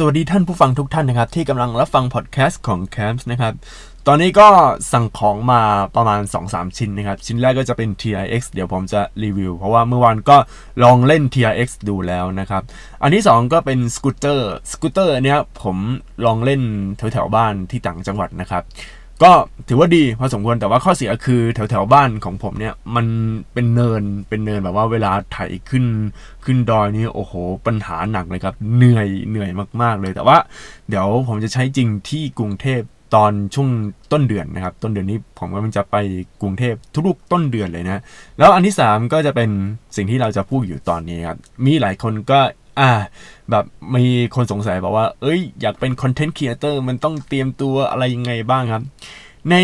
สวัสดีท่านผู้ฟังทุกท่านนะครับ ที่กำลังรับฟังพอดแคสต์ของ Camps นะครับ ตอนนี้ก็สั่งของมาประมาณ 2-3 ชิ้นนะครับ ชิ้นแรกก็จะเป็น TRX เดี๋ยวผมจะรีวิว เพราะว่าเมื่อวานก็ลองเล่น TRX ดูแล้วนะครับ อันที่ 2 ก็เป็นสกูตเตอร์สกูตเตอร์อันเนี้ยผมลองเล่นแถวๆบ้านที่ต่างจังหวัดนะครับ ก็ถือว่าดีพอสมควรแต่ว่าข้อเสียคือแถวแถวๆบ้านของผมเนี่ย มันเป็นเนินเป็นเนินแบบว่าเวลาไถขึ้นขึ้นดอยนี่โอ้โห ปัญหาหนักเลยครับ เหนื่อยเหนื่อยมาก ๆ เลย แต่ว่าเดี๋ยวผมจะใช้จริงที่กรุงเทพตอนช่วงต้นเดือนนะครับ ต้นเดือนนี้ผมก็มันจะไปกรุงเทพทุกๆต้นเดือนเลยนะ แล้วอันที่ 3 ก็จะเป็นสิ่งที่เราจะพูดอยู่ตอนนี้ครับมีหลายคนก็ อ่า แบบมีคนสงสัยบอกว่า เอ้ย อยากเป็น content creator มันต้องเตรียมตัวอะไรยังไงบ้างครับ ใน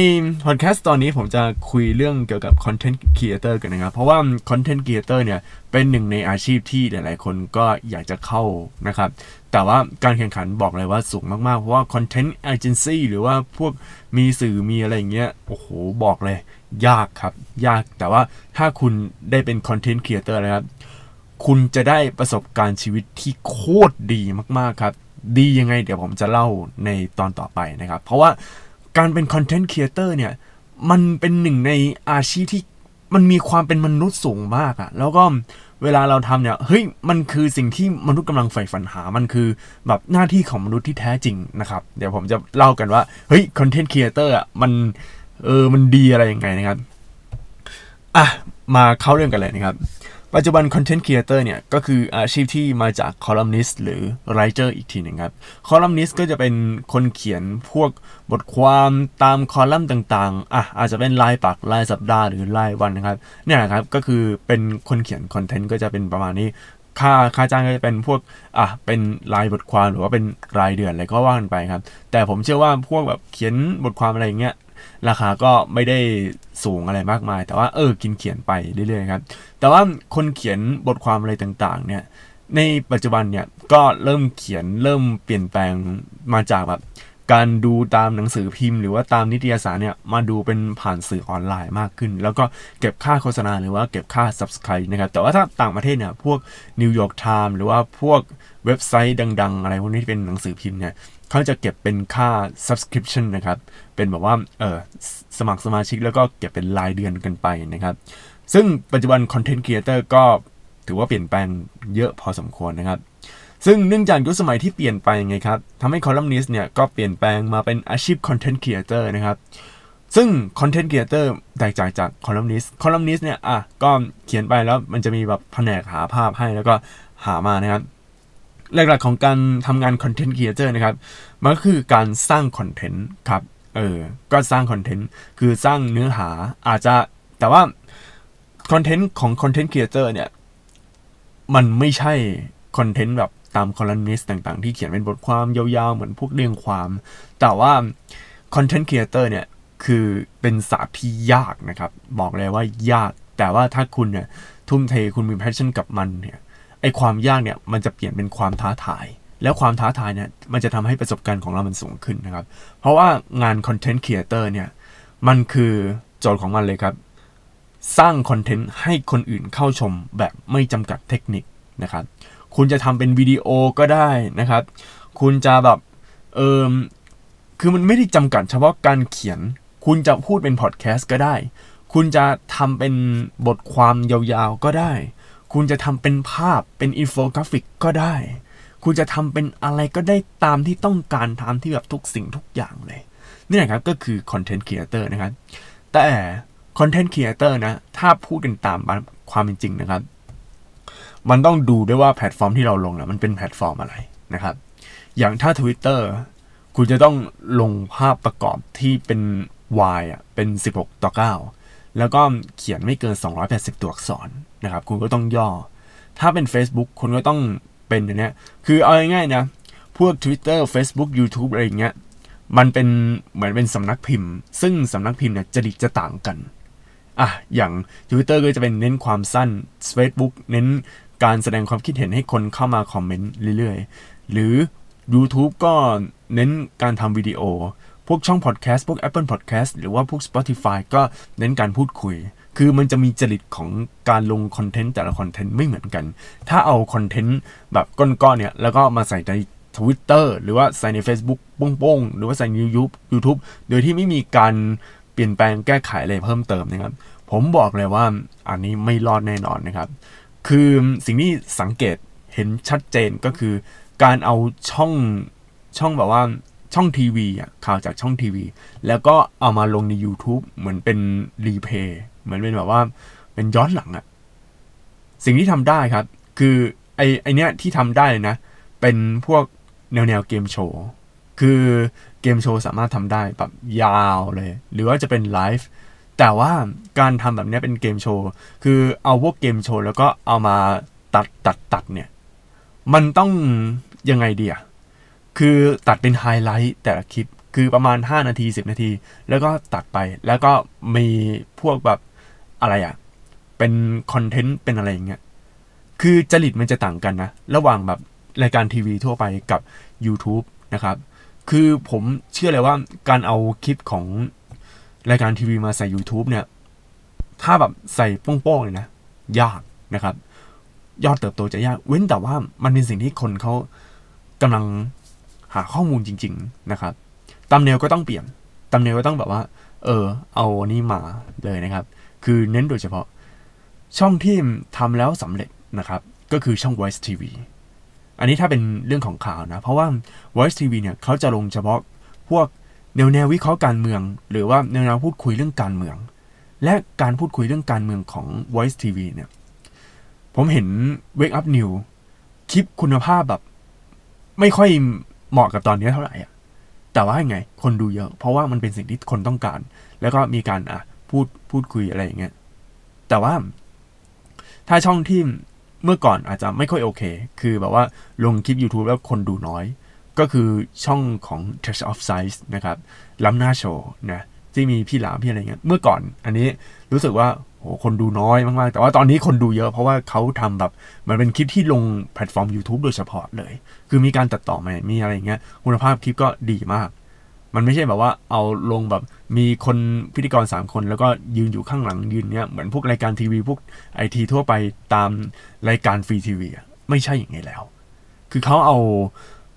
พอดแคสต์ตอนนี้ผมจะคุยเรื่องเกี่ยวกับ content creator กันนะครับ เพราะว่า content creator เนี่ย เป็นหนึ่งในอาชีพที่หลาย ๆ คนก็อยากจะเข้านะครับ แต่ว่าการแข่งขันบอกเลยว่าสูงมาก ๆ เพราะว่า content agency หรือว่าพวกมีสื่อมีอะไรอย่างเงี้ย โอ้โห บอกเลย ยากครับ ยาก แต่ว่าถ้าคุณได้เป็น content creator นะครับ คุณจะได้ประสบการณ์ชีวิตที่โคตรดีมากๆครับ ดียังไงเดี๋ยวผมจะเล่าในตอนต่อไปนะครับ เพราะว่าการเป็น content creator เนี่ย มันเป็นหนึ่งในอาชีพที่มันมีความเป็นมนุษย์สูงมากอะแล้วก็เวลาเราทำเนี่ยเฮ้ยมันคือสิ่งที่มนุษย์กำลังใฝ่ฝันหามันคือแบบหน้าที่ของมนุษย์ที่แท้จริงนะครับ เดี๋ยวผมจะเล่ากันว่าเฮ้ย content creator อะมันเออมันดีอะไรยังไงนะครับอะมาเข้าเรื่องกันเลยนะครับ ปัจจุบัน content creator เนี่ย ก็คืออาชีพที่มาจากคอลัมนิสต์หรือไรเตอร์อีกทีหนึ่งครับ คอลัมนิสต์ก็จะเป็นคนเขียนพวกบทความตามคอลัมน์ต่างๆ อะอาจจะเป็นรายปักรายสัปดาห์หรือรายวันนะครับ เนี่ยนะครับ ก็คือเป็นคนเขียนคอนเทนต์ก็จะเป็นประมาณนี้ค่าค่าจ้างก็จะเป็นพวกอะเป็นรายบทความหรือว่าเป็นรายเดือนอะไรก็ว่ากันไปครับ แต่ผมเชื่อว่าพวกแบบเขียนบทความอะไรอย่างเงี้ย ราคาก็ไม่ได้สูงอะไรมากมาย แต่ว่าเออกินเขียนไปเรื่อยๆครับ แต่ว่าคนเขียนบทความอะไรต่างๆ เนี่ย ในปัจจุบันเนี่ยก็เริ่มเขียนเริ่มเปลี่ยนแปลงมาจากแบบการดูตามหนังสือพิมพ์ หรือว่าตามนิตยสารเนี่ยมาดูเป็นผ่านสื่อออนไลน์มากขึ้น แล้วก็เก็บค่าโฆษณาหรือว่าเก็บค่า subscribe นะครับ แต่ว่าถ้าต่างประเทศเนี่ยพวก New York Times หรือว่าพวกเว็บไซต์ดัง ๆ อะไรพวกนี้ที่เป็นหนังสือพิมพ์เนี่ยเขาจะเก็บเป็นค่า subscription นะครับ เป็นแบบว่าเออสมัครสมาชิกแล้วก็เก็บเป็นรายเดือนกันไปนะครับ ซึ่งปัจจุบัน Content Creator ก็ถือว่าเปลี่ยนแปลงเยอะพอสมควรนะครับ ซึ่งเนื่องจากยุคสมัยที่เปลี่ยนไปไงครับทำให้คอลัมนิสต์เนี่ยก็เปลี่ยนแปลงมาเป็นอาชีพ Content Creator นะครับซึ่ง Content Creator แตกต่างจากคอลัมนิสต์คอลัมนิสต์เนี่ยอะก็เขียนไปแล้วมันจะมีแบบแผนกหาภาพให้แล้วก็หามานะครับหลักๆของการทำงาน Content Creator นะครับ มันก็คือการสร้าง content ครับ เออ ก็สร้าง content คือสร้างเนื้อหาอาจจะ แต่ว่า content ของ content creator เนี่ย มันไม่ใช่ content แบบตามคอลัมนิสต์ต่าง ๆ ที่เขียนเป็นบทความยาวๆ เหมือนพวกเรียงความ แต่ว่า content creator เนี่ย คือเป็นศาสตร์ที่ยากนะครับ บอกเลยว่ายาก แต่ว่าถ้าคุณเนี่ยทุ่มเทคุณมี passion กับมันเนี่ย ไอความยากเนี่ย มันจะเปลี่ยนเป็นความท้าทาย แล้วความท้าทายเนี่ยมันจะทำให้ประสบการณ์ของเรามันสูงขึ้นนะครับ เพราะว่างานคอนเทนต์ครีเอเตอร์เนี่ยมันคือโจทย์ของมันเลยครับ สร้างคอนเทนต์ให้คนอื่นเข้าชมแบบไม่จำกัดเทคนิคนะครับ คุณจะทำเป็นวิดีโอก็ได้นะครับ คุณจะแบบเออคือมันไม่ได้จำกัดเฉพาะการเขียน คุณจะพูดเป็นพอดแคสต์ก็ได้ คุณจะทำเป็นบทความยาวๆก็ได้ คุณจะทำเป็นภาพเป็นอินโฟกราฟิกก็ได้ คุณจะทำเป็นอะไรก็ได้ตามที่ต้องการตามที่แบบทุกสิ่งทุกอย่างเลย นี่นะครับก็คือคอนเทนต์ครีเอเตอร์นะครับ แต่คอนเทนต์ครีเอเตอร์นะ ถ้าพูดกันตามความเป็นจริงนะครับ มันต้องดูด้วยว่าแพลตฟอร์มที่เราลงนะมันเป็นแพลตฟอร์มอะไรนะครับ อย่างถ้า Twitter คุณจะต้องลงภาพประกอบที่เป็น Y อะเป็น 16 ต่อ 9 แล้วก็เขียนไม่เกิน 280 ตัวอักษรนะครับ คุณก็ต้องย่อ ถ้าเป็น Facebook คุณก็ต้อง เป็นอันเนี้ยคือเอาง่ายๆนะ พวก Twitter Facebook YouTube อะไรอย่างเงี้ยมันเป็นเหมือนเป็นสำนักพิมพ์ ซึ่งสำนักพิมพ์เนี่ยจริตจะต่างกันอะอย่าง Twitter ก็จะเป็นเน้นความสั้น Facebook เน้นการแสดงความคิดเห็นให้คนเข้ามาคอมเมนต์เรื่อยๆ หรือ YouTube ก็เน้นการทำวิดีโอ พวกช่องพอดแคสต์พวก Apple Podcast หรือว่าพวก Spotify ก็เน้นการพูดคุย คือมันจะมีจริตของการลงคอนเทนต์แต่ละคอนเทนต์ไม่เหมือนกัน ถ้าเอาคอนเทนต์แบบก้อนๆเนี่ย แล้วก็มาใส่ใน Twitter หรือว่าใส่ใน Facebook โป้งๆ หรือว่าใส่ใน YouTube YouTube โดยที่ไม่มีการเปลี่ยนแปลงแก้ไขอะไรเพิ่มเติมนะครับ ผมบอกเลยว่าอันนี้ไม่รอดแน่นอนนะครับ คือสิ่งที่สังเกตเห็นชัดเจนก็คือ การเอาช่องช่องแบบว่าช่องทีวีอะข่าวจากช่องทีวี แล้วก็เอามาลงใน YouTube เหมือนเป็นรีเพย์ เหมือนเป็นแบบว่าเป็นย้อนหลังอะสิ่งที่ทำได้ครับ คือไอไอเนี้ยที่ทำได้เลยนะ เป็นพวกแนวแนวเกมโชว์คือเกมโชว์สามารถทำได้แบบยาวเลย หรือว่าจะเป็นไลฟ์แต่ว่าการทำแบบนี้เป็นเกมโชว์คือเอาพวกเกมโชว์แล้วก็เอามาตัดตัดตัดเนี่ย มันต้องยังไงดีอะคือตัดเป็นไฮไลท์แต่ละคลิปคือประมาณ 5 นาที 10 นาที แล้วก็ตัดไปแล้วก็มีพวกแบบ อะไรอะเป็นคอนเทนต์เป็นอะไรอย่างเงี้ยคือจริตมันจะต่างกันนะ ระหว่างแบบรายการทีวีทั่วไปกับ YouTube นะครับ คือผมเชื่อเลยว่าการเอาคลิปของรายการทีวีมาใส่ YouTube เนี่ย ถ้าแบบใส่โป้งๆเลยนะ ยากนะครับ ยอดเติบโตจะยาก เว้นแต่ว่ามันเป็นสิ่งที่คนเขากำลังหาข้อมูลจริง ๆ นะครับตำเนลก็ต้องเปลี่ยนตำเนลก็ต้องแบบว่า เออ เอานี่มาเลยนะครับ คือเน้นโดยเฉพาะ ช่องที่ทำแล้วสำเร็จนะครับ ก็คือช่อง Voice TV อันนี้ถ้าเป็นเรื่องของข่าวนะ เพราะว่า Voice TV เนี่ยเขาจะลงเฉพาะพวกแนวแนววิเคราะห์การเมือง หรือว่าแนวแนวพูดคุยเรื่องการเมือง และการพูดคุยเรื่องการเมืองของ Voice TV เนี่ย ผมเห็น Wake Up New คลิปคุณภาพแบบ ไม่ค่อยเหมาะกับตอนนี้เท่าไหร่อะแต่ว่าไง คนดูเยอะ เพราะว่ามันเป็นสิ่งที่คนต้องการ แล้วก็มีการอะ พูดพูดคุยอะไรอย่างเงี้ยแต่ว่า ถ้าช่องที่เมื่อก่อนอาจจะไม่ค่อยโอเค คือแบบว่าลงคลิป YouTube แล้วคนดูน้อย ก็คือช่องของ Touch of Size นะครับล้ำหน้าโชว์นะที่มีพี่หลามพี่อะไรเงี้ยเมื่อก่อนอันนี้รู้สึกว่าโหคนดูน้อยมาก ๆ แต่ว่าตอนนี้คนดูเยอะเพราะว่าเขาทำแบบมันเป็นคลิปที่ลงแพลตฟอร์ม YouTube โดยเฉพาะเลย คือมีการตัดต่อใหม่มีอะไรเงี้ยคุณภาพคลิปก็ดีมาก มันไม่ใช่แบบว่าเอาลงแบบมีคนพิธีกร 3 คน แล้วก็ยืนอยู่ข้างหลังยืนเนี้ยเหมือนพวกรายการทีวีพวกไอทีทั่วไปตามรายการฟรีทีวีไม่ใช่อย่างนี้แล้ว คือเขาเอา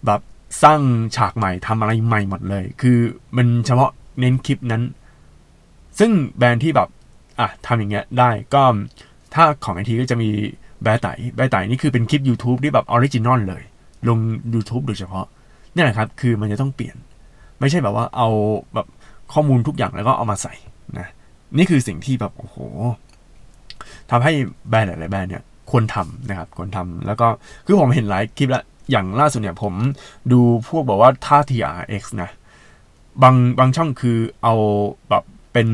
แบบสร้างฉากใหม่ทำอะไรใหม่หมดเลย คือมันเฉพาะเน้นคลิปนั้น ซึ่งแบรนด์ที่แบบอะทำอย่างเงี้ยได้ก็ถ้าของไอทีก็จะมีแบร์ไตแบร์ไตนี่คือเป็นคลิป YouTube ที่แบบ original เลย ลง YouTube โดยเฉพาะนี่แหละครับ คือมันจะต้องเปลี่ยน ไม่ใช่แบบว่าเอาแบบข้อมูลทุกอย่างแล้วก็เอามาใส่นะนี่คือสิ่งที่แบบโอ้โหทำให้แบรนด์หลายๆแบรนด์เนี่ยควรทำนะครับควรทำแล้วก็คือผมเห็นหลายคลิปแล้วอย่างล่าสุดเนี่ยผมดูพวกบอกว่าท่า TRX นะบางบางช่องคือเอาแบบเป็น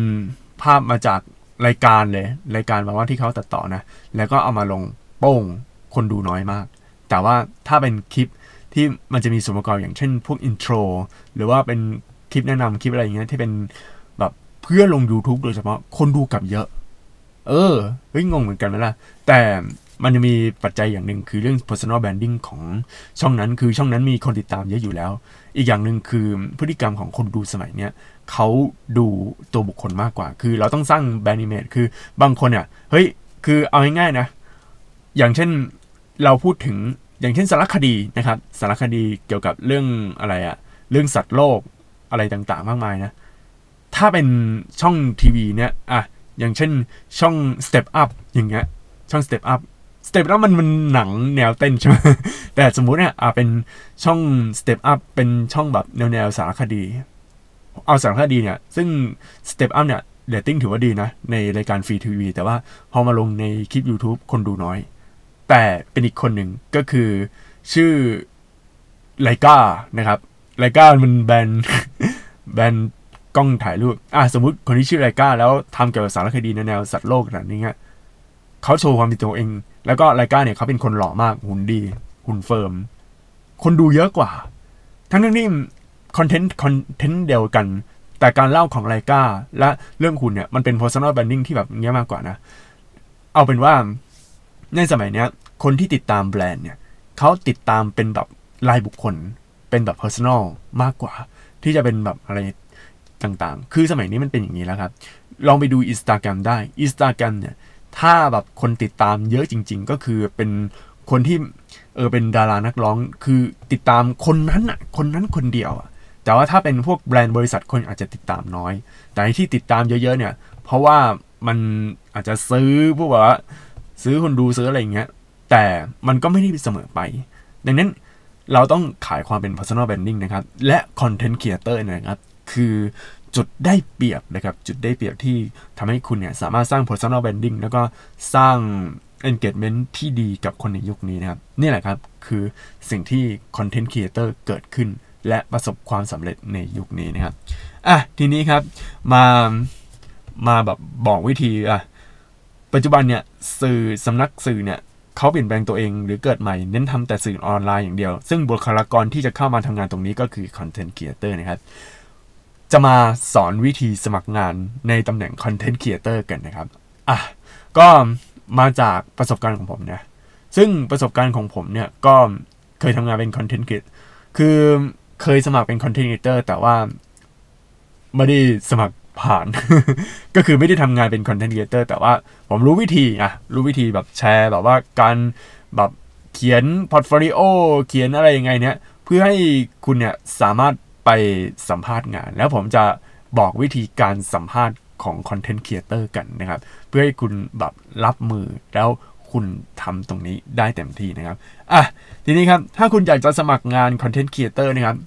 ภาพมาจากรายการเลย รายการแบบว่าที่เขาตัดต่อนะ แล้วก็เอามาลงโป้งคนดูน้อยมาก แต่ว่าถ้าเป็นคลิป ที่มันจะมีส่วนประกอบอย่างเช่น พวก intro หรือว่าเป็นคลิปแนะนำคลิปอะไรอย่างเงี้ยที่เป็นแบบเพื่อลง YouTube โดยเฉพาะคนดูกลับเยอะ เออเฮ้ยงงเหมือนกันไหมล่ะ แต่มันจะมีปัจจัยอย่างหนึ่งคือเรื่อง personal branding ของช่องนั้นคือช่องนั้นมีคนติดตามเยอะอยู่แล้ว อีกอย่างหนึ่งคือพฤติกรรมของคนดูสมัยเนี้ยเขาดูตัวบุคคลมากกว่า คือเราต้องสร้าง brand image คือบางคนเนี่ยเฮ้ยคือเอาง่ายๆนะ อย่างเช่นเราพูดถึง อย่างเช่นสารคดีนะครับสารคดีเกี่ยวกับเรื่องอะไรอะเรื่องสัตว์โลกอะไรต่างๆ มากมายนะ ถ้าเป็นช่องทีวีเนี่ยอะอย่างเช่นช่อง Step Up อย่างเงี้ยช่อง Step Up Step Up มันมันหนังแนวเต้นใช่ไหมแต่สมมุติเนี่ยอะเป็นช่อง Step Up เป็นช่องแบบแนวแนวสารคดี เอาสารคดีเนี่ย ซึ่ง Step Up เนี่ยเรตติ้งถือว่าดีนะ ในรายการฟรีทีวีแต่ว่าพอมาลงในคลิป YouTube คนดูน้อย แต่เป็นอีกคนหนึ่งก็คือชื่อไลกานะครับไลกามันแบรนด์แบรนด์กล้องถ่ายรูปอะสมมุติคนที่ชื่อไลกาแล้วทำเกี่ยวกับสารคดีในแนวสัตว์โลกแบบนี้เงี้ยเขาโชว์ความเป็นตัวเอง แล้วก็ไลกาเนี่ยเขาเป็นคนหล่อมากหุ่นดี หุ่นเฟิร์ม คนดูเยอะกว่า ทั้งนั้นนี่คอนเทนต์คอนเทนต์เดียวกัน แต่การเล่าของไลกาและเรื่องหุ่นเนี่ยมันเป็น personal branding ที่แบบเงี้ยมากกว่านะ เอาเป็นว่าในสมัยเนี้ย คนที่ติดตามแบรนด์เนี่ยเขาติดตามเป็นแบบรายบุคคล เป็นแบบ personal มากกว่า ที่จะเป็นแบบอะไรต่างๆ คือสมัยนี้มันเป็นอย่างนี้แล้วครับ ลองไปดู Instagram ได้ Instagram เนี่ย ถ้าแบบคนติดตามเยอะจริง ๆ ก็คือเป็นคนที่เออเป็นดารานักร้อง คือติดตามคนนั้นอะ คนนั้นคนเดียวอะ แต่ว่าถ้าเป็นพวกแบรนด์บริษัทคนอาจจะติดตามน้อย แต่ที่ติดตามเยอะๆเนี่ย เพราะว่ามันอาจจะซื้อพวกว่าซื้อคนดูซื้ออะไรอย่างเงี้ย แต่มันก็ไม่ได้เสมอไป ดังนั้นเราต้องขายความเป็น personal branding นะครับ และ content creator นะครับ คือจุดได้เปรียบนะครับ จุดได้เปรียบที่ทำให้คุณเนี่ยสามารถสร้าง personal branding แล้วก็สร้าง engagement ที่ดีกับคนในยุคนี้นะครับ นี่แหละครับ คือสิ่งที่ content creator เกิดขึ้น และประสบความสำเร็จในยุคนี้นะครับ อะ ทีนี้ครับ มา มาแบบบอกวิธีอะ ปัจจุบันเนี่ยสื่อสำนักสื่อเนี่ย เขาเปลี่ยนแปลงตัวเองหรือเกิดใหม่เน้นทำแต่สื่อออนไลน์อย่างเดียว ซึ่งบุคลากรที่จะเข้ามาทำงานตรงนี้ก็คือคอนเทนต์ครีเอเตอร์นะครับ จะมาสอนวิธีสมัครงานในตำแหน่งคอนเทนต์ครีเอเตอร์กันนะครับอะก็มาจากประสบการณ์ของผมนะซึ่งประสบการณ์ของผมเนี่ยก็เคยทำงานเป็นคอนเทนต์ครีเอคือเคยสมัครเป็นคอนเทนต์ครีเอเตอร์แต่ว่าไม่ได้สมัคร ผ่าน ก็คือไม่ได้ทำงานเป็นคอนเทนต์ครีเอเตอร์แต่ว่าผมรู้วิธีอะรู้วิธีแบบแชร์แบบว่าการแบบเขียนพอร์ตโฟลิโอเขียนอะไรยังไงเนี้ยเพื่อให้คุณเนี่ยสามารถไปสัมภาษณ์งาน แล้วผมจะบอกวิธีการสัมภาษณ์ของคอนเทนต์ครีเอเตอร์กันนะครับ เพื่อให้คุณแบบรับมือแล้วคุณทำตรงนี้ได้เต็มที่นะครับ อะ ทีนี้ครับ ถ้าคุณอยากจะสมัครงานคอนเทนต์ครีเอเตอร์นะครับ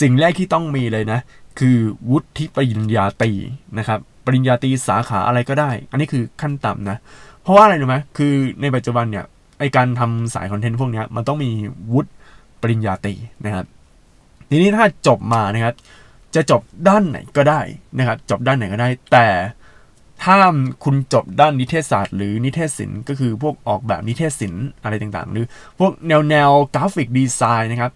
สิ่งแรกที่ต้องมีเลยนะ คือวุฒิปริญญาตรีนะครับ ปริญญาตรีสาขาอะไรก็ได้ อันนี้คือขั้นต่ำนะ เพราะว่าอะไรรู้ไหมคือในปัจจุบันเนี่ยไอการทำสายคอนเทนต์พวกนี้มันต้องมีวุฒิปริญญาตรีนะครับทีนี้ถ้าจบมานะครับ จะจบด้านไหนก็ได้นะครับ จบด้านไหนก็ได้ แต่ถ้าคุณจบด้านนิเทศศาสตร์ หรือนิเทศศิลป์ก็คือพวกออกแบบนิเทศศิลป์อะไรต่างๆ หรือพวกแนวแนวกราฟิกดีไซน์นะครับ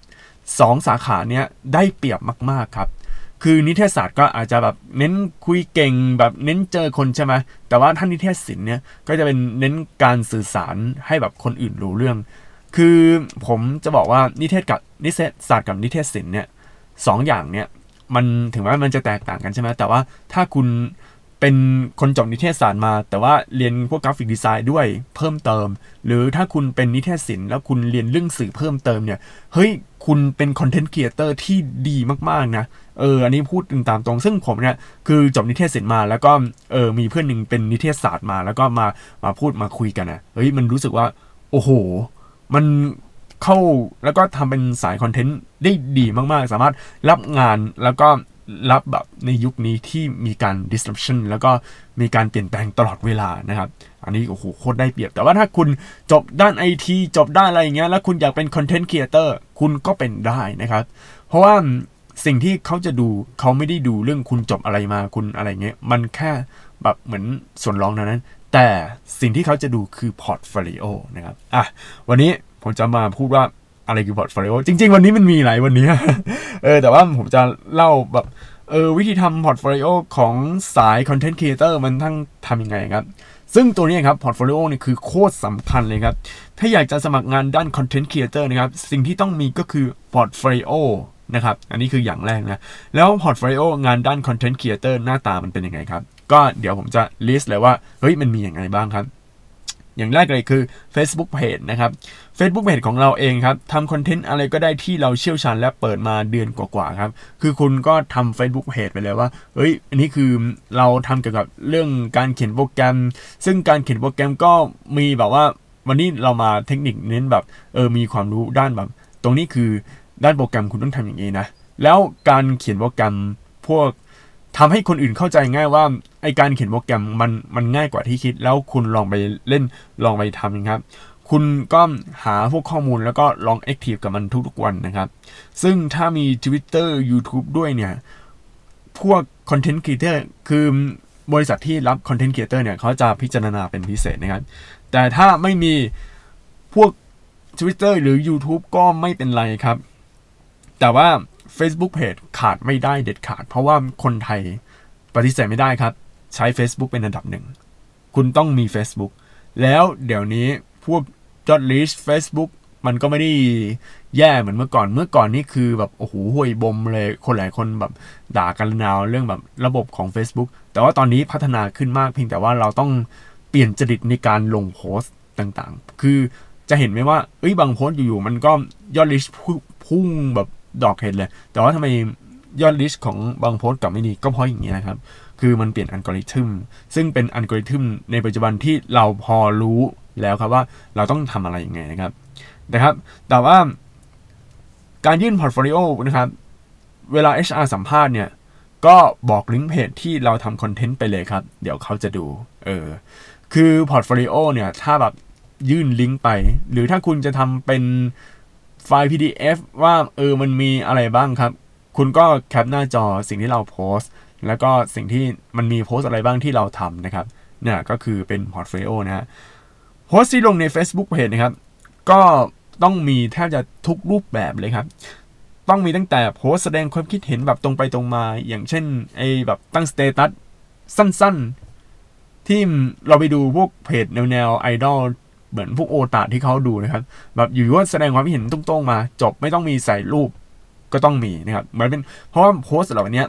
สองสาขาเนี้ยได้เปรียบมากๆครับ คือนิเทศศาสตร์ก็อาจจะแบบเน้นคุยเก่งแบบเน้นเจอคนใช่ไหมแต่ว่าท่านนิเทศศิลป์เนี่ยก็จะเป็นเน้นการสื่อสารให้แบบคนอื่นรู้เรื่อง คือผมจะบอกว่านิเทศกับนิเทศศาสตร์กับนิเทศศิลป์เนี่ยสองอย่างเนี่ยมันถึงแม้มันจะแตกต่างกันใช่ไหมแต่ว่าถ้าคุณเป็นคนจบนิเทศศาสตร์มา แต่ว่าเรียนพวกกราฟิกดีไซน์ด้วยเพิ่มเติม หรือถ้าคุณเป็นนิเทศศิลป์แล้วคุณเรียนเรื่องสื่อเพิ่มเติมเนี่ยเฮ้ยคุณเป็นคอนเทนต์ครีเอเตอร์ที่ดีมากๆนะ เอออันนี้พูดตามตรง ซึ่งผมเนี่ยคือจบนิเทศศิลป์มา แล้วก็เออมีเพื่อนหนึ่งเป็นนิเทศศาสตร์มา แล้วก็มามาพูดมาคุยกันนะเฮ้ยมันรู้สึกว่า โอ้โห มันเข้าแล้วก็ทำเป็นสายคอนเทนต์ได้ดีมากๆ สามารถรับงานแล้วก็รับแบบในยุคนี้ที่มีการ disruption แล้วก็มีการเปลี่ยนแปลงตลอดเวลานะครับ อันนี้โอ้โหโคตรได้เปรียบ แต่ว่าถ้าคุณจบด้านไอทีจบด้านอะไรอย่างเงี้ยแล้วคุณอยากเป็นคอนเทนต์ครีเอเตอร์คุณก็เป็นได้นะครับ เพราะว่า สิ่งที่เขาจะดูเขาไม่ได้ดูเรื่องคุณจบอะไรมาคุณอะไรเงี้ยมันแค่แบบเหมือนส่วนรองนั้น แต่สิ่งที่เขาจะดูคือพอร์ตโฟลิโอนะครับอะวันนี้ผมจะมาพูดว่าอะไรคือพอร์ตโฟลิโอจริง ๆ วันนี้มันมีหลายวันนี้เออแต่ว่าผมจะเล่าแบบเออวิธีทำพอร์ตโฟลิโอของสายคอนเทนต์ครีเอเตอร์มันต้องทำยังไงครับ ซึ่งตัวนี้ครับพอร์ตโฟลิโอนี่คือโคตรสำคัญเลยครับ ถ้าอยากจะสมัครงานด้านคอนเทนต์ครีเอเตอร์นะครับ สิ่งที่ต้องมีก็คือพอร์ตโฟลิโอ นะครับ อันนี้คืออย่างแรกนะ แล้วพอร์ตโฟลิโองานด้านคอนเทนต์ครีเอเตอร์หน้าตามันเป็นยังไงครับ ก็เดี๋ยวผมจะ list เลยว่า เฮ้ย มันมีอย่างไรบ้างครับ อย่างแรกเลยคือ Facebook Page นะครับ Facebook Page ของเราเองครับทำคอนเทนต์อะไรก็ได้ที่เราเชี่ยวชาญและเปิดมาเดือนกว่าๆครับ คือคุณก็ทำ Facebook Page ไปเลยว่า เฮ้ย อันนี้คือเราทำเกี่ยวกับเรื่องการเขียนโปรแกรม ซึ่งการเขียนโปรแกรมก็มีแบบว่าวันนี้เรามาเทคนิคเน้นแบบเออมีความรู้ด้านแบบ ตรงนี้คือ ด้านโปรแกรมคุณต้องทำอย่างนี้นะ แล้วการเขียนโปรแกรมพวกทำให้คนอื่นเข้าใจง่ายว่าไอการเขียนโปรแกรมมันมันง่ายกว่าที่คิด แล้วคุณลองไปเล่นลองไปทำนะครับ คุณก็หาพวกข้อมูลแล้วก็ลองแอคทีฟกับมันทุกๆวันนะครับ ซึ่งถ้ามี Twitter YouTube ด้วยเนี่ย พวกคอนเทนต์ครีเอเตอร์คือบริษัทที่รับคอนเทนต์ครีเอเตอร์เนี่ยเขาจะพิจารณาเป็นพิเศษนะครับ แต่ถ้าไม่มีพวก Twitter หรือ YouTube ก็ไม่เป็นไรครับ แต่ว่า Facebook Page ขาดไม่ได้เด็ดขาด เพราะว่าคนไทยปฏิเสธไม่ได้ครับ ใช้ Facebook เป็นอันดับหนึ่ง คุณต้องมี Facebook แล้วเดี๋ยวนี้พวกจอดลิส Facebook มันก็ไม่ได้แย่เหมือนเมื่อก่อน เมื่อก่อนนี่คือแบบโอ้โหห่วยบรมเลย คนหลายคนแบบด่ากันนาวเรื่องแบบระบบของ Facebook แต่ว่าตอนนี้พัฒนาขึ้นมากเพียงแต่ว่าเราต้องเปลี่ยนจริตในการลงโพสต์ต่างๆ คือจะเห็นไหมว่า เอ้ยบางโพสต์อยู่ๆมันก็ยอด reach พุ่งแบบ ดอกเห็ดเลย แต่ว่าทำไมยอด reach ของบางโพสต์กลับไม่ดีก็เพราะอย่างนี้นะครับ คือมันเปลี่ยนอัลกอริทึมซึ่งเป็นอัลกอริทึมในปัจจุบันที่เราพอรู้แล้วครับว่าเราต้องทำอะไรยังไงนะครับนะครับ แต่ว่าการยื่น portfolio นะครับ เวลา HR สัมภาษณ์เนี่ยก็บอกลิงก์เพจที่เราทำคอนเทนต์ไปเลยครับ เดี๋ยวเขาจะดู เออ คือ portfolio เนี่ย ถ้าแบบยื่นลิงก์ไป หรือถ้าคุณจะทำเป็น ไฟล์ PDF ว่าเออมันมีอะไรบ้างครับ คุณก็แคปหน้าจอสิ่งที่เราโพสต์ แล้วก็สิ่งที่มันมีโพสต์อะไรบ้างที่เราทำนะครับเนี่ยก็คือเป็น portfolio นะฮะโพสต์ที่ลงใน Facebook Page นะครับ ก็ต้องมีแทบจะทุกรูปแบบเลยครับ ต้องมีตั้งแต่โพสแสดงความคิดเห็นแบบตรงไปตรงมา อย่างเช่นไอ้แบบตั้ง status สั้นๆ ที่เราไปดูพวกเพจแนวแนวไอดอล เหมือนพวกโอตะที่เขาดูนะครับ แบบอยู่ว่าแสดงความคิดเห็นตรงๆมา จบไม่ต้องมีใส่รูปก็ต้องมีนะครับเหมือนเป็นเพราะว่าโพสต์เหล่านี้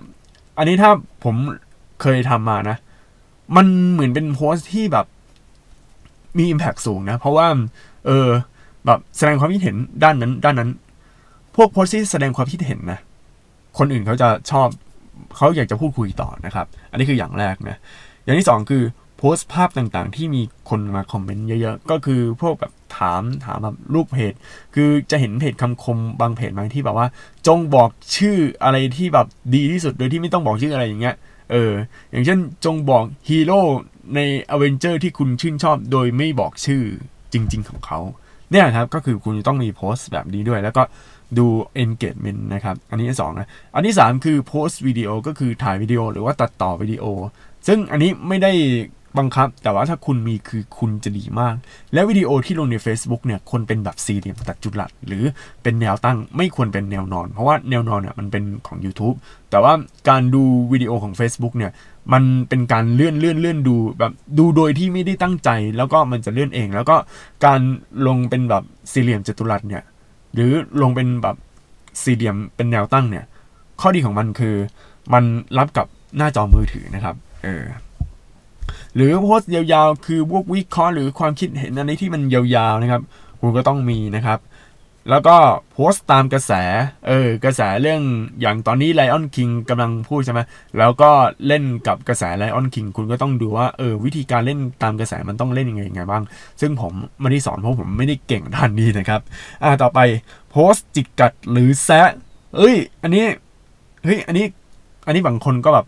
อันนี้ถ้าผมเคยทำมานะ มันเหมือนเป็นโพสต์ที่แบบมี Impact สูงนะ เพราะว่า เออแบบแสดงความคิดเห็นด้านนั้น ด้านนั้น พวกโพสต์ที่แสดงความคิดเห็นนะ คนอื่นเขาจะชอบเขาอยากจะพูดคุยต่อนะครับ อันนี้คืออย่างแรกนะ อย่างที่สองคือ โพสต์ภาพต่างๆ ที่มีคนมาคอมเมนต์เยอะๆ ก็คือพวกแบบถามถามแบบรูปเพจ คือจะเห็นเพจคำคมบางเพจไหมที่แบบว่า จงบอกชื่ออะไรที่แบบดีที่สุดโดยที่ไม่ต้องบอกชื่ออะไรอย่างเงี้ย เออ อย่างเช่นจงบอกฮีโร่ในอเวนเจอร์ที่คุณชื่นชอบโดยไม่บอกชื่อจริง ๆ ของเขาเนี่ยครับก็คือคุณจะต้องมีโพสต์แบบนี้ด้วย แล้วก็ดู engagement นะครับ อันนี้สองนะ อันที่ 3 คือโพสต์วิดีโอก็คือถ่ายวิดีโอหรือว่าตัดต่อวิดีโอ ซึ่งอันนี้ไม่ได้ บังคับ แต่ว่าถ้าคุณมีคือคุณจะดีมาก และวิดีโอที่ลงใน Facebook เนี่ยคนเป็นแบบสี่เหลี่ยมตัดจุดหลักหรือเป็นแนวตั้งไม่ควรเป็นแนวนอน เพราะว่าแนวนอนเนี่ยมันเป็นของ YouTube แต่ว่าการดูวิดีโอของ Facebook เนี่ยมันเป็นการเลื่อนเลื่อนเลื่อนดูแบบดูโดยที่ไม่ได้ตั้งใจ แล้วก็มันจะเลื่อนเอง แล้วก็การลงเป็นแบบสี่เหลี่ยมจัตุรัสเนี่ยหรือลงเป็นแบบสี่เหลี่ยมเป็นแนวตั้งเนี่ยข้อดีของมันคือมันรับกับหน้าจอมือถือนะครับเออ หรือโพสต์ยาวๆ คือพวกวิเคราะห์หรือความคิดเห็นอะไรที่มันยาวๆนะครับ คุณก็ต้องมีนะครับ แล้วก็โพสต์ตามกระแส เออกระแสเรื่องอย่างตอนนี้ไลออนคิงกำลังพูดใช่ไหมแล้วก็เล่นกับกระแสไลออนคิงคุณก็ต้องดูว่าเออวิธีการเล่นตามกระแสมันต้องเล่นยังไงยังไงบ้าง ซึ่งผมไม่ได้สอนเพราะผมไม่ได้เก่งด้านนี้นะครับอ่าต่อไปโพสต์จิกกัดหรือแซะเอ้ย อันนี้เฮ้ยอันนี้อันนี้บางคนก็แบบ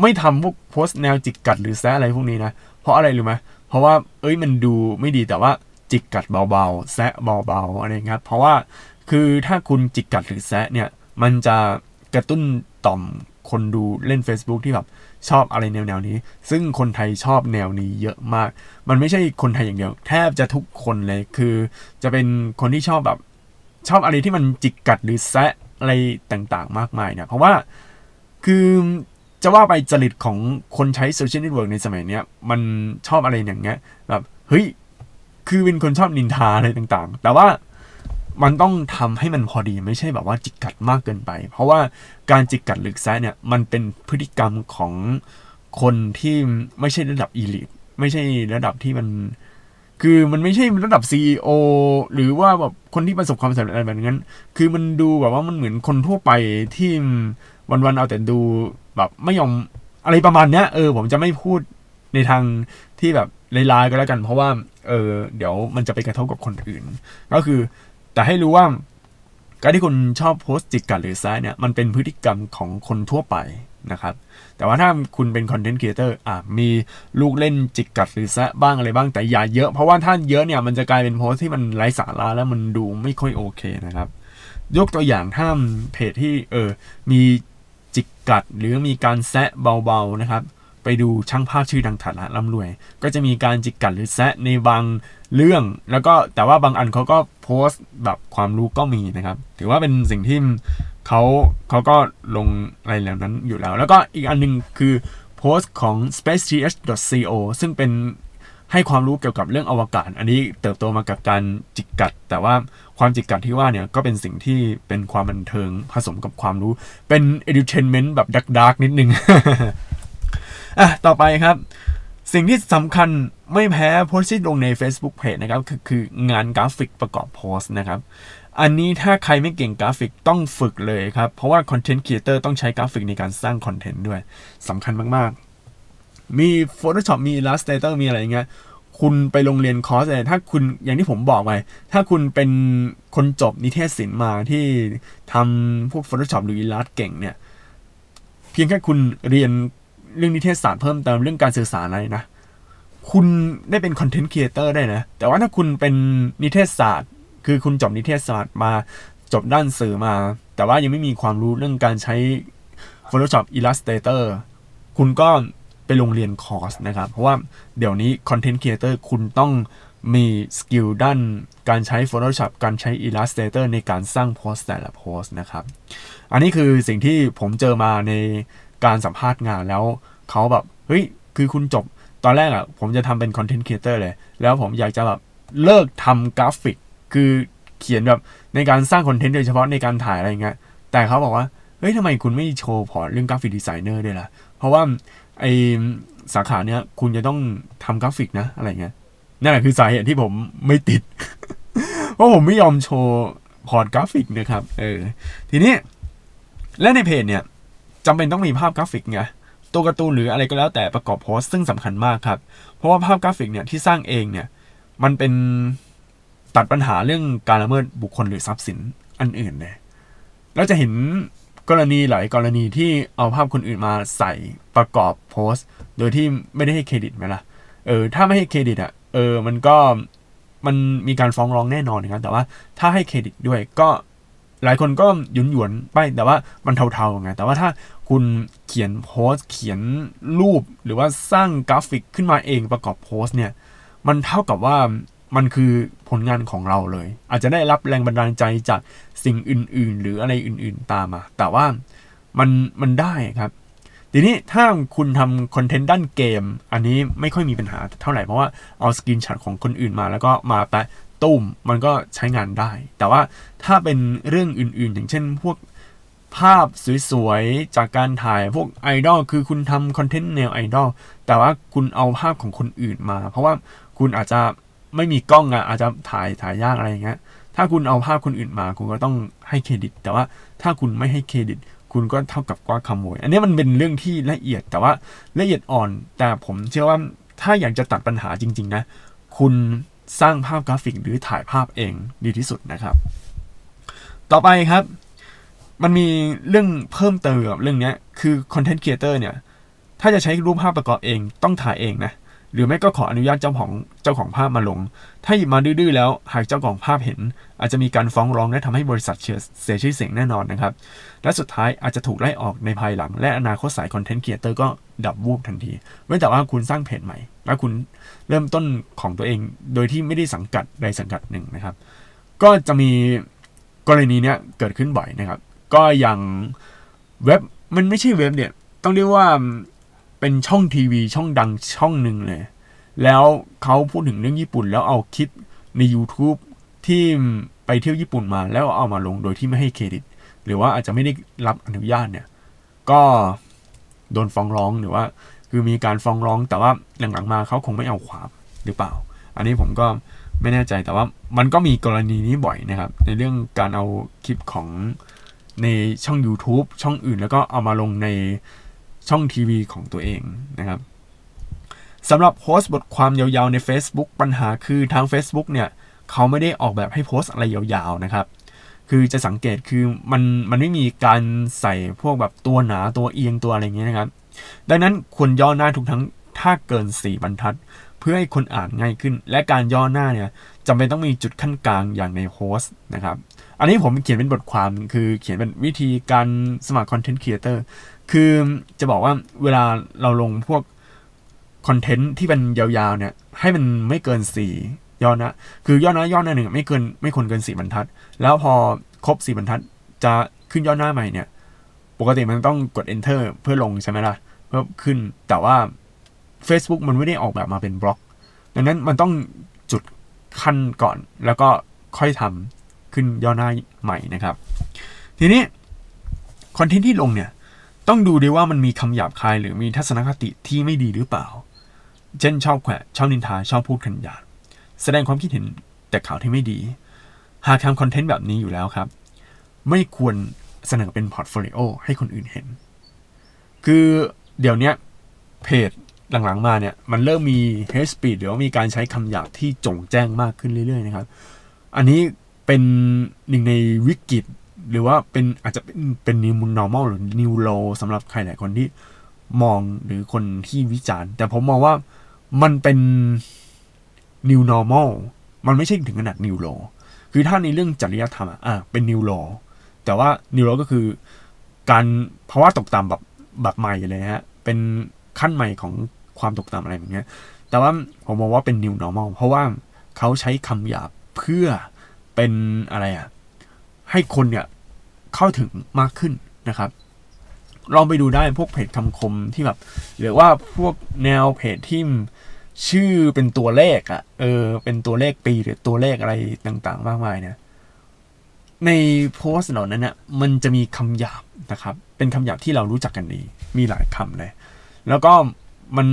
ไม่ทำพวกโพสแนวจิกกัดหรือแซะอะไรพวกนี้นะ เพราะอะไรรู้ไหมเพราะว่าเอ้ยมันดูไม่ดีแต่ว่าจิกกัดเบาๆ แซะเบาๆอะไรครับ เพราะว่าคือถ้าคุณจิกกัดหรือแซะเนี่ย มันจะกระตุ้นต่อมคนดูเล่น Facebook ที่แบบชอบอะไรแนวๆนี้ ซึ่งคนไทยชอบแนวนี้เยอะมาก มันไม่ใช่คนไทยอย่างเดียว แทบจะทุกคนเลย คือจะเป็นคนที่ชอบแบบชอบอะไรที่มันจิกกัดหรือแซะอะไรต่างๆ มากมายเนี่ย เพราะว่าคือ จะว่าไปจริตของคนใช้โซเชียลเน็ตเวิร์กในสมัยนี้มันชอบอะไรอย่างเงี้ยแบบเฮ้ยคือเป็นคนชอบนินทาอะไรต่างๆ แต่ว่ามันต้องทำให้มันพอดีไม่ใช่แบบว่าจิกกัดมากเกินไป เพราะว่าการจิกกัดหรือแซะเนี่ยมันเป็นพฤติกรรมของคนที่ไม่ใช่ระดับ eliteไม่ใช่ระดับที่มันคือมันไม่ใช่ระดับ CEO หรือว่าแบบคนที่ประสบความสำเร็จอะไรแบบนั้น คือมันดูแบบว่ามันเหมือนคนทั่วไปที่วันๆเอาแต่ดู แบบไม่ยอมอะไรประมาณเนี้ยเออผมจะไม่พูดในทางที่แบบลายๆก็แล้วกัน เพราะว่า เออ เดี๋ยวมันจะไปกระทบกับคนอื่น ก็คือ แต่ให้รู้ว่าการที่คุณชอบโพสต์จิกกัดหรือแซะเนี่ยมันเป็นพฤติกรรมของคนทั่วไปนะครับ แต่ว่าถ้าคุณเป็น content creator อะมีลูกเล่นจิกกัดหรือแซะบ้างอะไรบ้างแต่อย่าเยอะ เพราะว่าถ้าเยอะเนี่ยมันจะกลายเป็นโพสต์ที่มันไร้สาระแล้วมันดูไม่ค่อยโอเคนะครับ ยกตัวอย่างถ้าเพจที่เออมี จิกกัด หรือมีการแซะเบาๆนะครับ ไปดูช่างภาพชื่อดังฐานะร่ำรวย ก็จะมีการจิกกัดหรือแซะในบางเรื่อง แล้วก็แต่ว่าบางอันเขาก็โพสต์แบบความรู้ก็มีนะครับ ถือว่าเป็นสิ่งที่เขาเขาก็ลงอะไรเหล่านั้นอยู่แล้ว แล้วก็อีกอันนึงคือโพสต์ของ spaceth.co ซึ่งเป็น ให้ความรู้เกี่ยวกับเรื่องอวกาศ อันนี้เติบโตมากับการจิกกัด แต่ว่าความจิกกัดที่ว่าเนี่ยก็เป็นสิ่งที่เป็นความบันเทิงผสมกับความรู้ เป็น edutainment แบบดักดักนิดนึงอะต่อไปครับ สิ่งที่สำคัญไม่แพ้โพสต์ที่ลงใน Facebook Page นะครับคือคืองานกราฟิกประกอบโพสต์นะครับอันนี้ถ้าใครไม่เก่งกราฟิกต้องฝึกเลยครับ เพราะว่า content creator ต้องใช้กราฟิกในการสร้างคอนเทนต์ด้วยสำคัญมากๆ มี Photoshop มี Illustrator มีอะไรอย่างเงี้ยคุณไปลงเรียนคอร์สเลยถ้าคุณอย่างที่ผมบอกไปถ้าคุณเป็นคนจบนิเทศศิลป์มาที่ทำพวก Photoshop หรือ Illustrator เก่งเนี่ย เพียงแค่คุณเรียนเรื่องนิเทศศาสตร์เพิ่มเติมเรื่องการสื่อสารอะไรนะ คุณได้เป็น content creator ได้นะ แต่ว่าถ้าคุณเป็นนิเทศศาสตร์ คือคุณจบนิเทศศาสตร์มาจบด้านสื่อมา แต่ว่ายังไม่มีความรู้เรื่องการใช้ Photoshop Illustrator คุณก็ ไปลงเรียนคอร์สนะครับ เพราะว่าเดี๋ยวนี้ content creator คุณต้องมี skill ด้านการใช้ Photoshop การใช้ Illustrator ในการสร้างโพสต์แต่ละโพสนะครับ อันนี้คือสิ่งที่ผมเจอมาในการสัมภาษณ์งานแล้วเขาแบบ เฮ้ย คือคุณจบตอนแรกอะ่ะ ผมจะทำเป็น content creator เลย แล้วผมอยากจะแบบเลิกทำกราฟิก คือเขียนแบบในการสร้างคอนเทนต์โดยเฉพาะในการถ่ายอะไรเงี้ยแต่เขาบอกว่า เฮ้ยทำไมคุณไม่โชว์ port เรื่อง graphic designer ด้วยล่ะ เพราะว่า ไอสาขาเนี้ยคุณจะต้องทำกราฟิกนะอะไรเงี้ยนั่นแหละคือสาเหตุที่ผมไม่ติด เพราะผมไม่ยอมโชว์ port กราฟิกนะครับ เออ ทีนี้และในเพจเนี่ยจำเป็นต้องมีภาพกราฟิกไงตัวการ์ตูนหรืออะไรก็แล้วแต่ประกอบโพสต์ซึ่งสำคัญมากครับ เพราะว่าภาพกราฟิกเนี่ยที่สร้างเองเนี่ยมันเป็นตัดปัญหาเรื่องการละเมิดบุคคลหรือทรัพย์สินอันอื่นเลยแล้วจะเห็น กรณีหลายกรณีที่เอาภาพคนอื่นมาใส่ประกอบโพสต์ โดยที่ไม่ได้ให้เครดิตไหมล่ะเออถ้าไม่ให้เครดิตอะเออมันก็มันมีการฟ้องร้องแน่นอนนะครับแต่ว่าถ้าให้เครดิตด้วยก็หลายคนก็หยวนหยวนไปแต่ว่ามันเทาๆไงแต่ว่าถ้าคุณเขียนโพสเขียนรูปหรือว่าสร้างกราฟิกขึ้นมาเองประกอบโพสเนี่ย มันเท่ากับว่า มันคือผลงานของเราเลย อาจจะได้รับแรงบันดาลใจจากสิ่งอื่น ๆ หรืออะไรอื่น ๆ ตามมา แต่ว่ามันมันได้ครับ ทีนี้ถ้าคุณทำคอนเทนต์ด้านเกม อันนี้ไม่ค่อยมีปัญหาเท่าไหร่ เพราะว่าเอา screenshot ของคนอื่นมา แล้วก็มาแปะตู้มมันก็ใช้งานได้ แต่ว่าถ้าเป็นเรื่องอื่น ๆ อย่างเช่นพวกภาพสวยๆ จากการถ่ายพวกไอดอลคือคุณทำคอนเทนต์แนวไอดอลแต่ว่าคุณเอาภาพของคนอื่นมา เพราะว่าคุณอาจจะ ไม่มีกล้องอะอาจจะถ่ายถ่ายยากอะไรอย่างเงี้ยถ้าคุณเอาภาพคนอื่นมา คุณก็ต้องให้เครดิต แต่ว่าถ้าคุณไม่ให้เครดิต คุณก็เท่ากับว่าขโมย อันนี้มันเป็นเรื่องที่ละเอียดแต่ว่าละเอียดอ่อน แต่ผมเชื่อว่าถ้าอยากจะตัดปัญหาจริง ๆ นะ คุณสร้างภาพกราฟิกหรือถ่ายภาพเองดีที่สุดนะครับ ต่อไปครับ มันมีเรื่องเพิ่มเติมกับเรื่องนี้คือ content creator เนี่ย ถ้าจะใช้รูปภาพประกอบเองต้องถ่ายเองนะ หรือไม่ก็ขออนุญาตเจ้าของเจ้าของภาพมาลง ถ้าหยิบมาดื้อๆแล้วหากเจ้าของภาพเห็น อาจจะมีการฟ้องร้องและทำให้บริษัทเสียชื่อเสียงแน่นอนนะครับ และสุดท้ายอาจจะถูกไล่ออกในภายหลัง และอนาคตสายคอนเทนต์ครีเอเตอร์ก็ดับวูบทันทีเว้นแต่ว่าคุณสร้างเพจใหม่ แล้วคุณเริ่มต้นของตัวเอง โดยที่ไม่ได้สังกัดใดสังกัดหนึ่งนะครับ ก็จะมีกรณีเนี้ยเกิดขึ้นบ่อยนะครับ ก็อย่างเว็บมันไม่ใช่เว็บเนี่ยต้องเรียกว่า เป็นช่องทีวีช่องดังช่องหนึ่งเลย แล้วเขาพูดถึงเรื่องญี่ปุ่นแล้วเอาคลิปใน YouTube ที่ไปเที่ยวญี่ปุ่นมาแล้วเอามาลงโดยที่ไม่ให้เครดิต หรือว่าอาจจะไม่ได้รับอนุญาตเนี่ย ก็โดนฟ้องร้องหรือว่า คือมีการฟ้องร้องแต่ว่าหลังๆมาเขาคงไม่เอาความหรือเปล่า อันนี้ผมก็ไม่แน่ใจแต่ว่ามันก็มีกรณีนี้บ่อยนะครับ ในเรื่องการเอาคลิปของในช่อง YouTube ช่องอื่นแล้วก็เอามาลงใน ช่องทีวีของตัวเองนะครับสำหรับโพสต์บทความยาวๆใน Facebook ปัญหาคือทาง Facebook เนี่ยเขาไม่ได้ออกแบบให้โพสต์อะไรยาวๆนะครับ คือจะสังเกตคือมันมันไม่มีการใส่พวกแบบตัวหนาตัวเอียงตัวอะไรเงี้ยนะครับ ดังนั้นควรย่อหน้าทุกทั้งถ้าเกิน 4 บรรทัด เพื่อให้คนอ่านง่ายขึ้น และการย่อหน้าเนี่ยจำเป็นต้องมีจุดขั้นกลางอย่างในโพสต์นะครับ อันนี้ผมเขียนเป็นบทความคือเขียนเป็นวิธีการสมัครคอนเทนต์ครีเอเตอร์ คือจะบอกว่าเวลาเราลงพวกคอนเทนต์ที่เป็นยาวๆเนี่ย ให้มันไม่เกิน4ย่อนะ คือย่อหน้าย่อหน้าหนึ่งไม่เกินไม่ควรเกิน4บรรทัด แล้วพอครบ4บรรทัด จะขึ้นย่อหน้าใหม่เนี่ย ปกติมันต้องกด enter เพื่อลงใช่ไหมล่ะเพิ่มขึ้นแต่ว่า Facebook มันไม่ได้ออกแบบมาเป็นบล็อก ดังนั้นมันต้องจุดขั้นก่อนแล้วก็ค่อยทำขึ้นย่อหน้าใหม่นะครับ ทีนี้ content ที่ลงเนี่ย ต้องดูด้วยว่ามันมีคำหยาบคายหรือมีทัศนคติที่ไม่ดีหรือเปล่า เช่นชอบแขวะชอบนินทาชอบพูดขัดหยามแสดงความคิดเห็นแต่ข่าวที่ไม่ดี หากทำ content แบบนี้อยู่แล้วครับ ไม่ควรเสนอเป็น portfolio ให้คนอื่นเห็น คือเดี๋ยวนี้เพจหลังๆมาเนี่ย มันเริ่มมี hate speech หรือว่ามีการใช้คำหยาบที่จงแจ้งมากขึ้นเรื่อยๆนะครับ อันนี้เป็นหนึ่งในวิกฤต หรือว่าเป็นอาจจะเป็นเป็น new normal หรือ new low สำหรับใครหลายคนที่มองหรือคนที่วิจารณ์ แต่ผมมองว่ามันเป็น new normal มันไม่ใช่ถึงขนาด new low คือถ้าในเรื่องจริยธรรมอะเป็น new law แต่ว่า new law ก็คือการภาวะตกต่ำแบบแบบใหม่เลยฮะ เป็นขั้นใหม่ของความตกต่ำอะไรแบบนี้แต่ว่าผมมองว่าเป็น new normal เพราะว่าเขาใช้คำหยาบเพื่อเป็นอะไรอะ ให้คนเนี่ย เข้าถึงมากขึ้นนะครับลองไปดูได้พวกเพจคำคมที่แบบ หรือว่าพวกแนวเพจที่ชื่อเป็นตัวเลขอะเออ เป็นตัวเลขปีหรือตัวเลขอะไรต่างๆ มากมายเนี่ยในโพสต์เหล่านั้นนี่ยมันจะมีคำหยาบนะครับ เป็นคำหยาบที่เรารู้จักกันดี มีหลายคำเลย แล้วก็มัน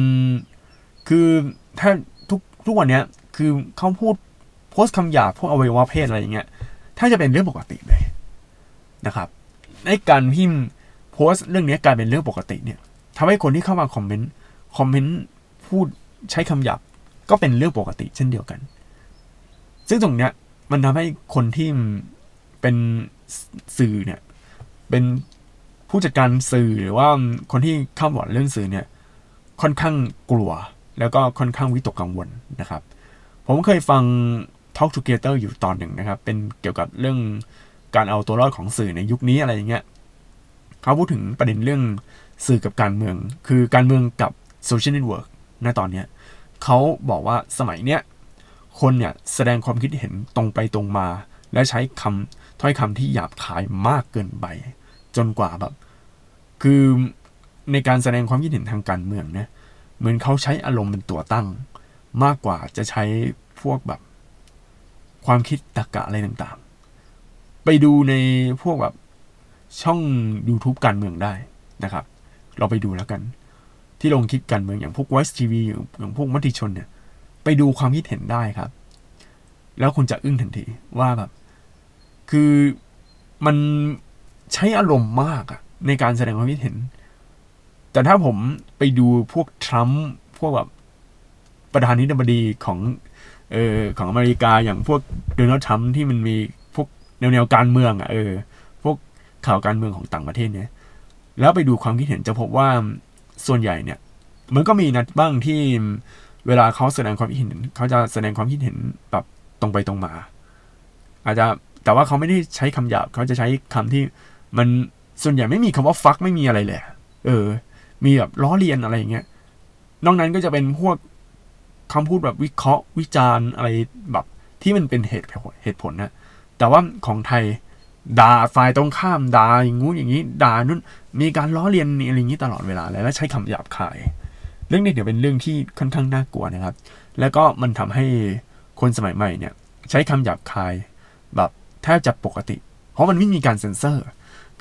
คือถ้าทุกทุกวันเนี้ย คือเขาพูดโพสต์คำหยาบพวกอวัยวะเพศอะไรอย่างเงี้ยถ้าจะเป็นเรื่องปกติเลย นะครับในการพิมพ์โพสต์เรื่องนี้กลายเป็นเรื่องปกติเนี่ยทำให้คนที่เข้ามาคอมเมนต์คอมเมนต์พูดใช้คำหยาบก็เป็นเรื่องปกติเช่นเดียวกัน ซึ่งตรงเนี้ยมันทำให้คนที่เป็นสื่อเนี่ยเป็นผู้จัดการสื่อหรือว่าคนที่เข้าบอร์ดเรื่องสื่อเนี่ยค่อนข้างกลัวแล้วก็ค่อนข้างวิตกกังวลนะครับ ผมเคยฟัง Talk Together อยู่ตอนหนึ่งนะครับ เป็นเกี่ยวกับเรื่อง การเอาตัวรอดของสื่อในยุคนี้อะไรอย่างเงี้ยเขาพูดถึงประเด็นเรื่องสื่อกับการเมือง คือการเมืองกับ social networkณตอนเนี้ยเขาบอกว่าสมัยเนี้ยคนเนี่ยแสดงความคิดเห็นตรงไปตรงมา และใช้คำถ้อยคำที่หยาบคายมากเกินไป จนกว่าแบบ คือในการแสดงความคิดเห็นทางการเมืองเนี่ยเหมือนเขาใช้อารมณ์เป็นตัวตั้ง มากกว่าจะใช้พวกแบบ ความคิดตรรกะอะไรต่าง ไปดูในพวกแบบช่อง YouTube การเมืองได้นะครับ เราไปดูแล้วกัน ที่ลงคิดการเมืองอย่างพวก Voice TV อย่างพวกมติชนเนี่ย ไปดูความคิดเห็นได้ครับ แล้วคุณจะอึ้งทันทีว่าแบบ คือมันใช้อารมณ์มากอะในการแสดงความคิดเห็น แต่ถ้าผมไปดูพวกทรัมป์พวกแบบประธานาธิบดีของเออของอเมริกาอย่างพวกโดนัลด์ทรัมป์ที่มันมี แนวการเมืองอะเออพวกข่าวการเมืองของต่างประเทศเนี่ยแล้วไปดูความคิดเห็นจะพบว่าส่วนใหญ่เนี่ย มันก็มีนัดบ้างที่เวลาเขาแสดงความคิดเห็นเขาจะแสดงความคิดเห็นแบบตรงไปตรงมา อาจจะแต่ว่าเขาไม่ได้ใช้คำหยาบเขาจะใช้คำที่มันส่วนใหญ่ไม่มีคำว่าฟักไม่มีอะไรเลยเออ มีแบบล้อเลียนอะไรอย่างเงี้ยนอกนั้นก็จะเป็นพวกคำพูดแบบวิเคราะห์วิจารณ์อะไรแบบที่มันเป็นเหตุเหตุผลนะ แต่ว่าของไทยด่าฝ่ายตรงข้ามด่าอย่างงู้นอย่างนี้ด่านู่นมีการล้อเลียนอะไรอย่างนี้ตลอดเวลาเลยแล้วใช้คำหยาบคาย เรื่องนี้เดี๋ยวเป็นเรื่องที่ค่อนข้างน่ากลัวนะครับ แล้วก็มันทำให้คนสมัยใหม่เนี่ยใช้คำหยาบคายแบบแทบจะปกติ เพราะมันไม่มีการเซ็นเซอร์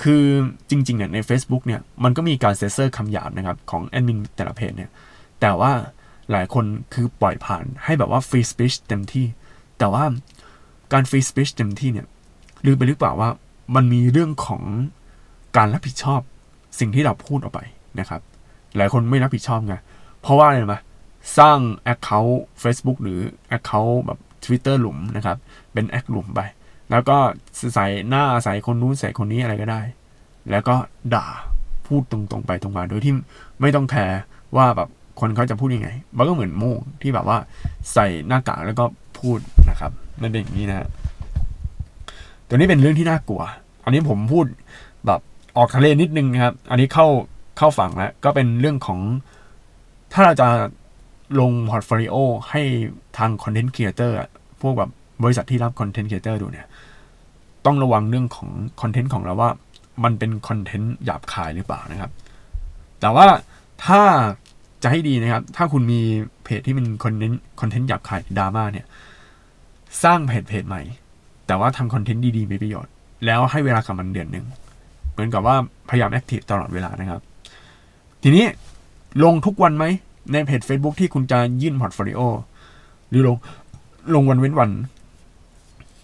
คือจริงๆเนี่ยใน Facebook เนี่ยมันก็มีการเซ็นเซอร์คำหยาบนะครับของแอดมินแต่ละเพจเนี่ยแต่ว่าหลายคนคือปล่อยผ่านให้แบบว่าฟรีสปีชเต็มที่ แต่ว่า การฟรีสปีชเต็มที่เนี่ยลืมไปหรือเปล่าว่ามันมีเรื่องของการรับผิดชอบสิ่งที่เราพูดออกไปนะครับ หลายคนไม่รับผิดชอบไง เพราะว่าอะไรมาสร้าง Account Facebook หรือ Account แบบ Twitter หลุมนะครับ เป็นแอคหลุมไป แล้วก็ใส่หน้าใส่คนนู้นใส่คนนี้อะไรก็ได้ แล้วก็ด่าพูดตรงๆไปตรงมา โดยที่ไม่ต้องแคร์ว่าแบบคนเขาจะพูดยังไง มันก็เหมือนโม่งที่แบบว่าใส่หน้ากากแล้วก็ พูดนะครับนั่นเป็นอย่างนี้นะตัวนี้เป็นเรื่องที่น่ากลัว อันนี้ผมพูดแบบออกทะเลนิดนึงครับ อันนี้เข้าเข้าฝั่งแล้วก็เป็นเรื่องของถ้าเราจะลง portfolio ให้ทาง content creator พวกแบบบริษัทที่รับ content creator ดูเนี่ย ต้องระวังเรื่องของ content ของเราว่า มันเป็น content หยาบคายหรือเปล่านะครับ แต่ว่าถ้าจะให้ดีนะครับ ถ้าคุณมีเพจที่เป็น content content หยาบคายดราม่าเนี่ย สร้างเพจเพจใหม่ แต่ว่าทำ content ดีๆมีประโยชน์ แล้วให้เวลากับมันเดือนหนึ่งเหมือนกับว่าพยายาม active ตลอดเวลานะครับ ทีนี้ลงทุกวันไหมในเพจ Facebook ที่คุณจะยื่น portfolioหรือลงลงวันเว้นวัน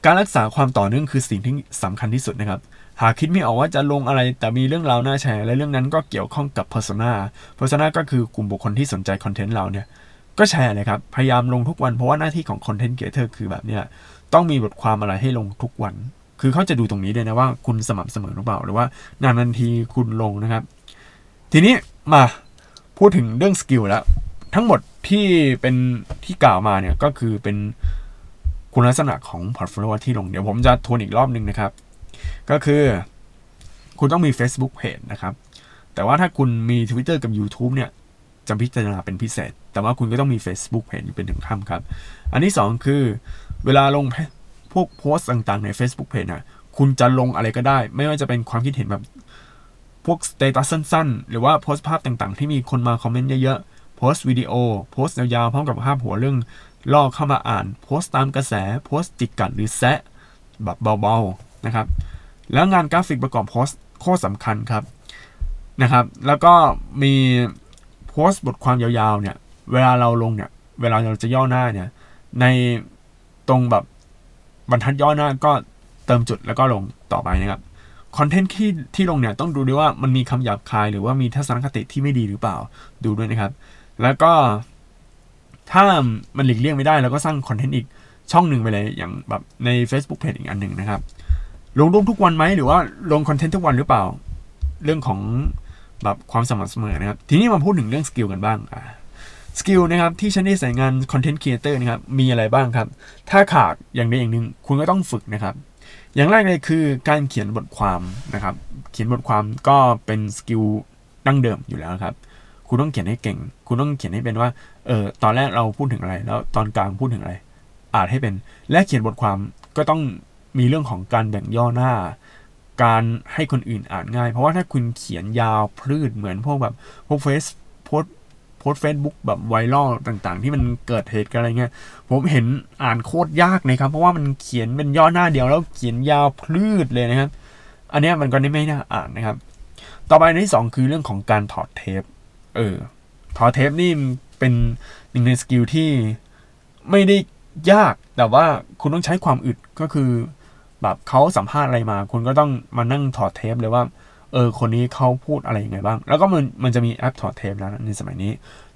การรักษาความต่อเนื่องคือสิ่งที่สำคัญที่สุดนะครับ หากคิดไม่ออกว่าจะลงอะไรแต่มีเรื่องราวน่าแชร์และเรื่องนั้นก็เกี่ยวข้องกับ persona persona ก็คือกลุ่มบุคคลที่สนใจ content เราเนี่ย ก็แชร์เลยครับ พยายามลงทุกวันเพราะว่าหน้าที่ของ content creator คือแบบเนี้ยต้องมีบทความอะไรให้ลงทุกวัน คือเขาจะดูตรงนี้เลยนะว่าคุณสม่ำเสมอหรือเปล่าหรือว่านานๆทีคุณลงนะครับ ทีนี้มาพูดถึงเรื่อง skill แล้ว ทั้งหมดที่เป็นที่กล่าวมาเนี่ยก็คือเป็นคุณลักษณะของ portfolio ที่ลงเดี๋ยวผมจะทวนอีกรอบหนึ่งนะครับ ก็คือคุณต้องมี Facebook Page นะครับ แต่ว่าถ้าคุณมี Twitter กับ YouTube เนี่ยจะพิจารณาเป็นพิเศษ แต่ว่าคุณก็ต้องมี Facebook Page เป็นพื้นฐานครับ อันที่ 2 คือ เวลาลงพวกโพสต์ต่างๆใน Facebook Page นะคุณจะลงอะไรก็ได้ ไม่ว่าจะเป็นความคิดเห็นแบบพวก status สั้นๆ หรือว่าโพสต์ภาพต่างๆ ที่มีคนมา comment เยอะๆ โพสต์วิดีโอ โพสต์ยาวๆพร้อมกับภาพหัวเรื่องล่อเข้ามาอ่าน โพสต์ตามกระแส โพสต์จิกกัดหรือแซะแบบเบาๆนะครับ แล้วงานกราฟิกประกอบโพสต์โคตรสำคัญครับนะครับ แล้วก็มีโพสต์บทความยาวๆเนี่ย เวลาเราลงเนี่ย เวลาเราจะย่อหน้าเนี่ย ในตรงแบบบรรทัดย่อหน้าก็เติมจุดแล้วก็ลงต่อไปนะครับ content ที่ที่ลงเนี่ยต้องดูด้วยว่ามันมีคำหยาบคายหรือว่ามีทัศนคติที่ไม่ดีหรือเปล่าดูด้วยนะครับ แล้วก็ถ้ามันหลีกเลี่ยงไม่ได้เราก็สร้าง content อีกช่องหนึ่งไปเลยอย่างแบบใน Facebook Page อีกอันหนึ่งนะครับ ลงรูปทุกวันไหมหรือว่าลง content ทุกวันหรือเปล่า เรื่องของแบบความสม่ำเสมอนะครับ ทีนี้มาพูดถึงเรื่อง skill กันบ้างอ่า skill นะครับที่ฉันได้ใส่งาน content creator นะครับมีอะไรบ้างครับ ถ้าขาดอย่างใดอย่างหนึ่งคุณก็ต้องฝึกนะครับ อย่างแรกเลยคือการเขียนบทความนะครับ เขียนบทความก็เป็นสกิลดั้งเดิมอยู่แล้วครับ คุณต้องเขียนให้เก่ง คุณต้องเขียนให้เป็นว่าเออตอนแรกเราพูดถึงอะไร แล้วตอนกลางพูดถึงอะไร อ่าจให้เป็นและเขียนบทความก็ต้องมีเรื่องของการแบ่งย่อหน้า การให้คนอื่นอ่านง่าย เพราะว่าถ้าคุณเขียนยาวพลืดเหมือนพวกแบบพวกเฟซโพส post Facebook แบบ viral ต่างๆ ที่มันเกิดเหตุกันอะไรเงี้ยผมเห็นอ่านโคตรยากเลยครับ เพราะว่ามันเขียนเป็นย่อหน้าเดียวแล้วเขียนยาวพรืดเลยนะครับ อันนี้มันก็ไม่น่าอ่านนะครับ ต่อไปในที่สองคือเรื่องของการถอดเทป เออ ถอดเทปนี่เป็นหนึ่งใน skill ที่ไม่ได้ยาก แต่ว่าคุณต้องใช้ความอึดก็คือ แบบเขาสัมภาษณ์อะไรมา คุณก็ต้องมานั่งถอดเทปเลยว่า เออคนนี้เขาพูดอะไรยังไงบ้าง แล้วก็มันมันจะมีแอปถอดเทปแล้วในสมัยนี้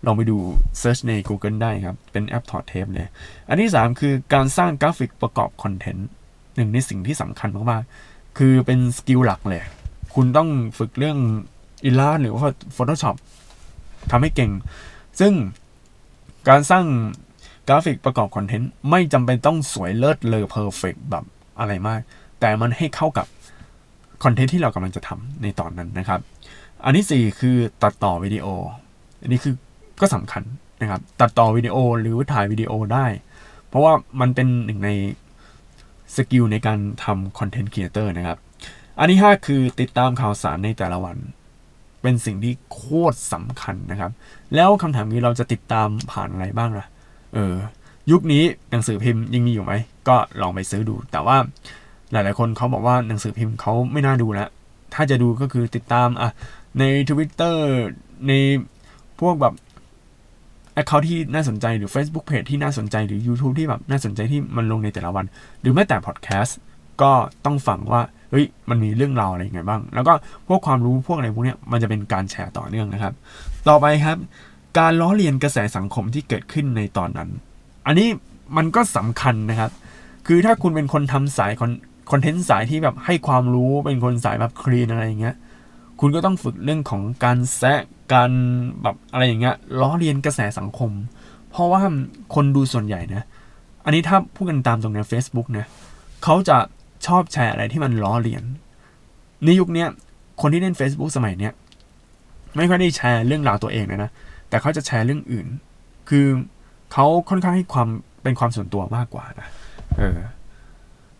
ลองไปดู Search ใน Google ได้ครับ เป็นแอปถอดเทปเลย อันที่ 3 คือการสร้างกราฟิกประกอบ content หนึ่งในสิ่งที่สำคัญมากๆ คือเป็น skill หลักเลย คุณต้องฝึกเรื่อง i l l u s t หรือว่า Photoshop ทำให้เก่ง ซึ่งการสร้างกราฟิกประกอบ content ไม่จำเป็นต้องสวยเลิศเลอ perfect แบบอะไรมาก แต่มันให้เข้ากับ content ที่เรากำลังจะทำในตอนนั้นนะครับ อันที่ 4 คือตัดต่อวิดีโอ อันนี้คือก็สำคัญนะครับ ตัดต่อวิดีโอหรือถ่ายวิดีโอได้ เพราะว่ามันเป็นหนึ่งใน skill ในการทำ content creator นะครับ อันที่ 5 คือติดตามข่าวสารในแต่ละวัน เป็นสิ่งที่โคตรสำคัญนะครับ แล้วคำถามนี้เราจะติดตามผ่านอะไรบ้างล่ะ เออ ยุคนี้หนังสือพิมพ์ยังมีอยู่ไหม ก็ลองไปซื้อดู แต่ว่า หลาย ๆ คนเขาบอกว่าหนังสือพิมพ์เขาไม่น่าดูแล้ว ถ้าจะดูก็คือติดตามอะใน Twitter ในพวกแบบ account ที่น่าสนใจหรือ Facebook Page ที่น่าสนใจหรือ YouTube ที่แบบน่าสนใจที่มันลงในแต่ละวัน หรือแม้แต่พอดแคสต์ก็ต้องฟังว่าเฮ้ยมันมีเรื่องราวอะไรยังไงบ้าง แล้วก็พวกความรู้พวกอะไรพวกนี้มันจะเป็นการแชร์ต่อเนื่องนะครับ ต่อไปครับ การล้อเลียนกระแสสังคมที่เกิดขึ้นในตอนนั้น อันนี้มันก็สำคัญนะครับ คือถ้าคุณเป็นคนทำสาย คอนเทนต์สายที่แบบให้ความรู้เป็นคนสายแบบคลีนอะไรอย่างเงี้ย คุณก็ต้องฝึกเรื่องของการแซะการแบบอะไรอย่างเงี้ยล้อเลียนกระแสสังคม เพราะว่าคนดูส่วนใหญ่นะ อันนี้ถ้าพูดกันตามตรงใน Facebook นะเขาจะชอบแชร์อะไรที่มันล้อเลียนในยุคนี้คนที่เล่น Facebook สมัยเนี้ยไม่ค่อยได้แชร์เรื่องราวตัวเองเลยนะ แต่เขาจะแชร์เรื่องอื่น คือเขาค่อนข้างให้ความเป็นความส่วนตัวมากกว่านะ เออ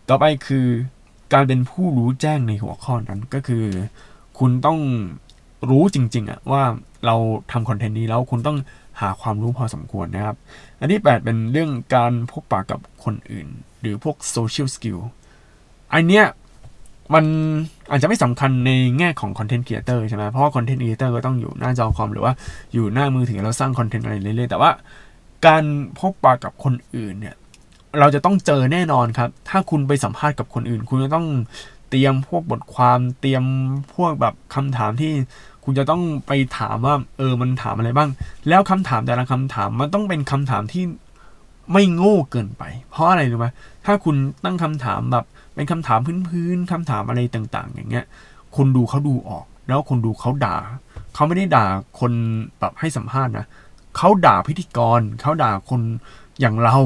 ต่อไปคือการเป็นผู้รู้แจ้งในหัวข้อนั้นก็คือ คุณต้องรู้จริงๆอะว่าเราทำคอนเทนต์นี้แล้วคุณต้องหาความรู้พอสมควรนะครับ อันที่ 8 เป็นเรื่องการพบปะกับคนอื่น หรือพวก social skill อันเนี้ยมันอาจจะไม่สำคัญในแง่ของ content creator ใช่ไหมเพราะว่า content creator ก็ต้องอยู่หน้าจอคอมหรือว่าอยู่หน้ามือถือแล้วสร้าง content อะไรเรื่อยๆแต่ว่า การพบปะกับคนอื่นเนี่ย เราจะต้องเจอแน่นอนครับ ถ้าคุณไปสัมภาษณ์กับคนอื่น คุณจะต้องเตรียมพวกบทความเตรียมพวกแบบคำถามที่คุณจะต้องไปถามว่า เออมันถามอะไรบ้าง แล้วคำถามแต่ละคำถามมันต้องเป็นคำถามที่ไม่โง่เกินไป เพราะอะไรรู้ไหมถ้าคุณตั้งคำถามแบบเป็นคำถามพื้นๆคำถามอะไรต่าง ๆ อย่างเงี้ย คนดูเขาดูออก แล้วคนดูเขาด่า เขาไม่ได้ด่าคนแบบให้สัมภาษณ์นะเขาด่าพิธีกรเขาด่าคนอย่างเรา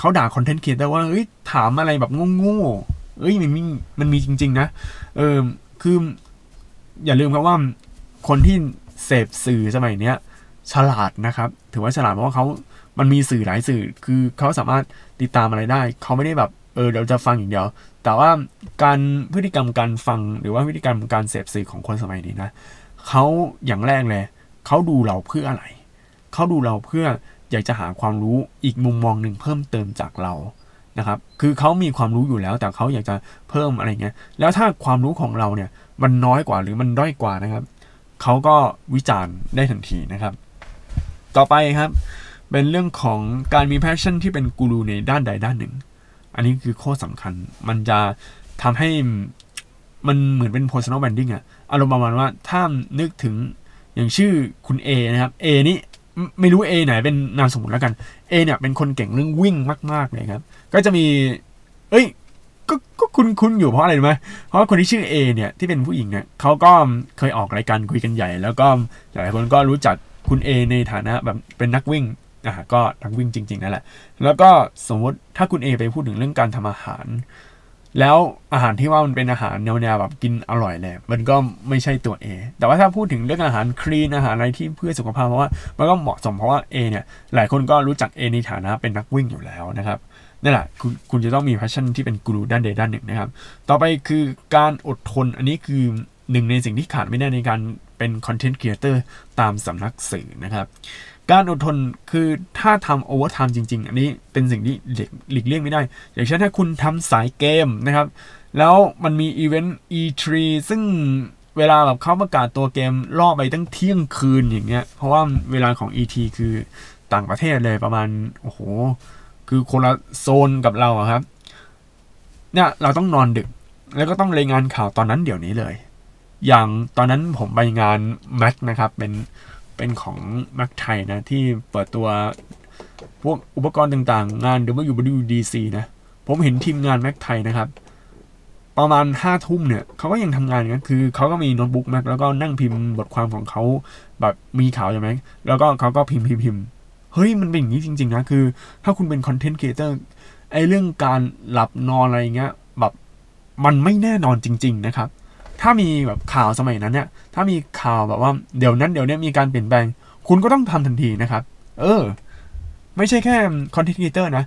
เขาด่าคอนเทนต์ครีเอเตอร์ว่าเฮ้ยถามอะไรแบบโง่ๆเอ้ยมันมีมันมีจริง ๆ นะ เออคือ อย่าลืมครับว่าคนที่เสพสื่อสมัยเนี้ย ฉลาดนะครับ ถือว่าฉลาดเพราะว่าเขามันมีสื่อหลายสื่อ คือเขาสามารถติดตามอะไรได้ เขาไม่ได้แบบ เออเดี๋ยวจะฟังอย่างเดียว แต่ว่าการพฤติกรรมการฟังหรือว่าพฤติกรรมการเสพสื่อของคนสมัยนี้นะเขาอย่างแรกเลยเขาดูเราเพื่ออะไร เขาดูเราเพื่อ อยากจะหาความรู้อีกมุมมองหนึ่งเพิ่มเติมจากเรานะครับ คือเขามีความรู้อยู่แล้ว แต่เขาอยากจะเพิ่มอะไรเงี้ย แล้วถ้าความรู้ของเราเนี่ยมันน้อยกว่าหรือมันด้อยกว่านะครับ เขาก็วิจารณ์ได้ทันทีนะครับ ต่อไปครับเป็นเรื่องของการมีแพชชั่นที่เป็นกูรูในด้านใดด้านหนึ่ง อันนี้คือข้อสำคัญ มันจะทำให้มันเหมือนเป็น personal branding อะอารมณ์ประมาณว่าถ้านึกถึงอย่างชื่อคุณ A นะครับ A นี่ ไม่รู้ A ไหนเป็นนามสมมติแล้วกัน A เนี่ยเป็นคนเก่งเรื่องวิ่งมาก ๆ เลยครับ ก็จะมี เอ้ย ก็ก็คุณคุณอยู่เพราะอะไรรู้ไหมเพราะคนที่ชื่อ A เนี่ยที่เป็นผู้หญิงเนี่ยเขาก็เคยออกรายการคุยกันใหญ่ แล้วก็หลายคนก็รู้จักคุณ A ในฐานะแบบเป็นนักวิ่งอะก็นักวิ่งจริง ๆนั่นแหละ แล้วก็สมมติถ้าคุณ A ไปพูดถึงเรื่องการทำอาหาร แล้วอาหารที่ว่ามันเป็นอาหารแนวๆแบบกินอร่อยแหละมันก็ไม่ใช่ตัว A แต่ว่าถ้าพูดถึงเรื่องอาหารคลีนอาหารอะไรที่เพื่อสุขภาพเพราะว่ามันก็เหมาะสมเพราะว่า A เนี่ยหลายคนก็รู้จัก A ในฐานะเป็นนักวิ่งอยู่แล้วนะครับนั่นแหละคุณคุณจะต้องมี passion ที่เป็นกูรูด้านใดด้านหนึ่งนะครับ ต่อไปคือการอดทนอันนี้คือหนึ่งในสิ่งที่ขาดไม่ได้ในการเป็น content creator ตามสำนักสื่อนะครับ การอดทนคือถ้าทำ overtime จริง ๆ อันนี้เป็นสิ่งที่หลีกเลี่ยงไม่ได้ อย่างเช่นถ้าคุณทำสายเกมนะครับ แล้วมันมี event E3 ซึ่งเวลาแบบเขาประกาศตัวเกมล่อไปตั้งเที่ยงคืนอย่างเงี้ย เพราะว่าเวลาของ ET คือต่างประเทศเลยประมาณ โอ้โห คือคนละโซนกับเราครับ เนี่ยเราต้องนอนดึก แล้วก็ต้องรายงานข่าวตอนนั้นเดี๋ยวนี้เลย อย่างตอนนั้นผมไปงานแม็กนะครับ เป็น เป็นของมักไทยนะ ที่เปิดตัวพวกอุปกรณ์ต่างๆ งาน WWDC นะ ผมเห็นทีมงานแม็กไทยนะครับ ประมาณห้าทุ่มเนี่ยเขาก็ยังทำงานกันคือเขาก็มีโน้ตบุ๊ก Mac แล้วก็นั่งพิมพ์บทความของเขาแบบมีข่าวใช่ไหมแล้วก็เขาก็พิมพ์พิมพ์พิมพ์เฮ้ย มันเป็นอย่างนี้จริง ๆ นะ คือ ถ้าคุณเป็น content creator ไอ้เรื่องการหลับนอนอะไรเงี้ยแบบมันไม่แน่นอนจริง ๆ นะครับ ถ้ามีแบบข่าวสมัยนั้นเนี่ย ถ้ามีข่าวแบบว่าเดี๋ยวนั้นเดี๋ยวนี้มีการเปลี่ยนแปลง คุณก็ต้องทำทันทีนะครับ เออ ไม่ใช่แค่ content creator นะ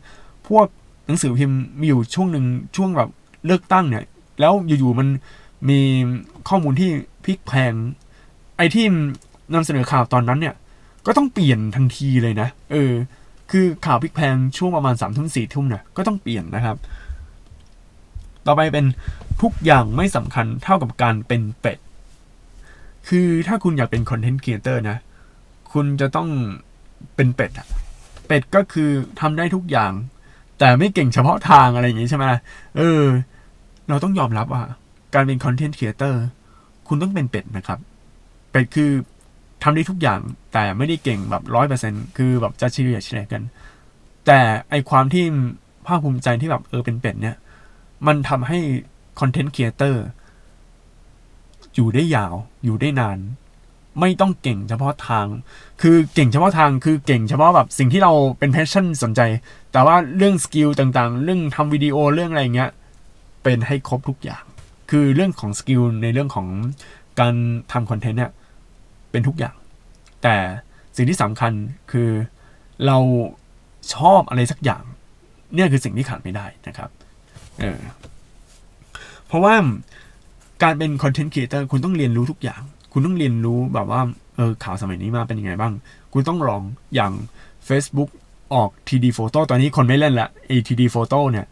พวกหนังสือพิมพ์มีอยู่ช่วงหนึ่งช่วงแบบเลือกตั้งเนี่ย แล้วอยู่ๆมันมีข้อมูลที่พลิกแพลง ไอ้ที่นำเสนอข่าวตอนนั้นเนี่ย ก็ต้องเปลี่ยนทันทีเลยนะ เออ คือข่าวพลิกแพลงช่วงประมาณสามทุ่มสี่ทุ่มเนี่ยก็ต้องเปลี่ยนนะครับ ต่อไปเป็นทุกอย่างไม่สำคัญเท่ากับการเป็นเป็ด คือถ้าคุณอยากเป็น content creator นะ คุณจะต้องเป็นเป็ดอะเป็ดก็คือทำได้ทุกอย่าง แต่ไม่เก่งเฉพาะทางอะไรอย่างงี้ใช่ไหมเออ เราต้องยอมรับว่า การเป็น content creator คุณต้องเป็นเป็ดนะครับ เป็ดคือทำได้ทุกอย่างแต่ไม่ได้เก่งแบบร้อยเปอร์เซ็นคือแบบจะเฉลี่ยเฉลี่ยกัน แต่ไอ้ความที่ภาคภูมิใจที่แบบเออเป็นเป็ดเนี่ย มันทำให้ content creatorอยู่ได้ยาวอยู่ได้นาน ไม่ต้องเก่งเฉพาะทาง คือเก่งเฉพาะทางคือเก่งเฉพาะแบบสิ่งที่เราเป็น passion สนใจ แต่ว่าเรื่อง skill ต่างๆ เรื่องทำวิดีโอเรื่องอะไรเงี้ยเป็นให้ครบทุกอย่าง คือเรื่องของ skill ในเรื่องของการทำ content เนี่ยเป็นทุกอย่าง แต่สิ่งที่สำคัญคือเราชอบอะไรสักอย่าง เนี่ยคือสิ่งที่ขาดไม่ได้นะครับ เออเพราะว่าการเป็น content creator คุณต้องเรียนรู้ทุกอย่าง คุณต้องเรียนรู้แบบว่าเออข่าวสมัยนี้มาเป็นยังไงบ้าง คุณต้องลองอย่าง Facebook ออก 3D Photo ตอนนี้คนไม่เล่นละ ไอ้ 3D Photo เนี่ย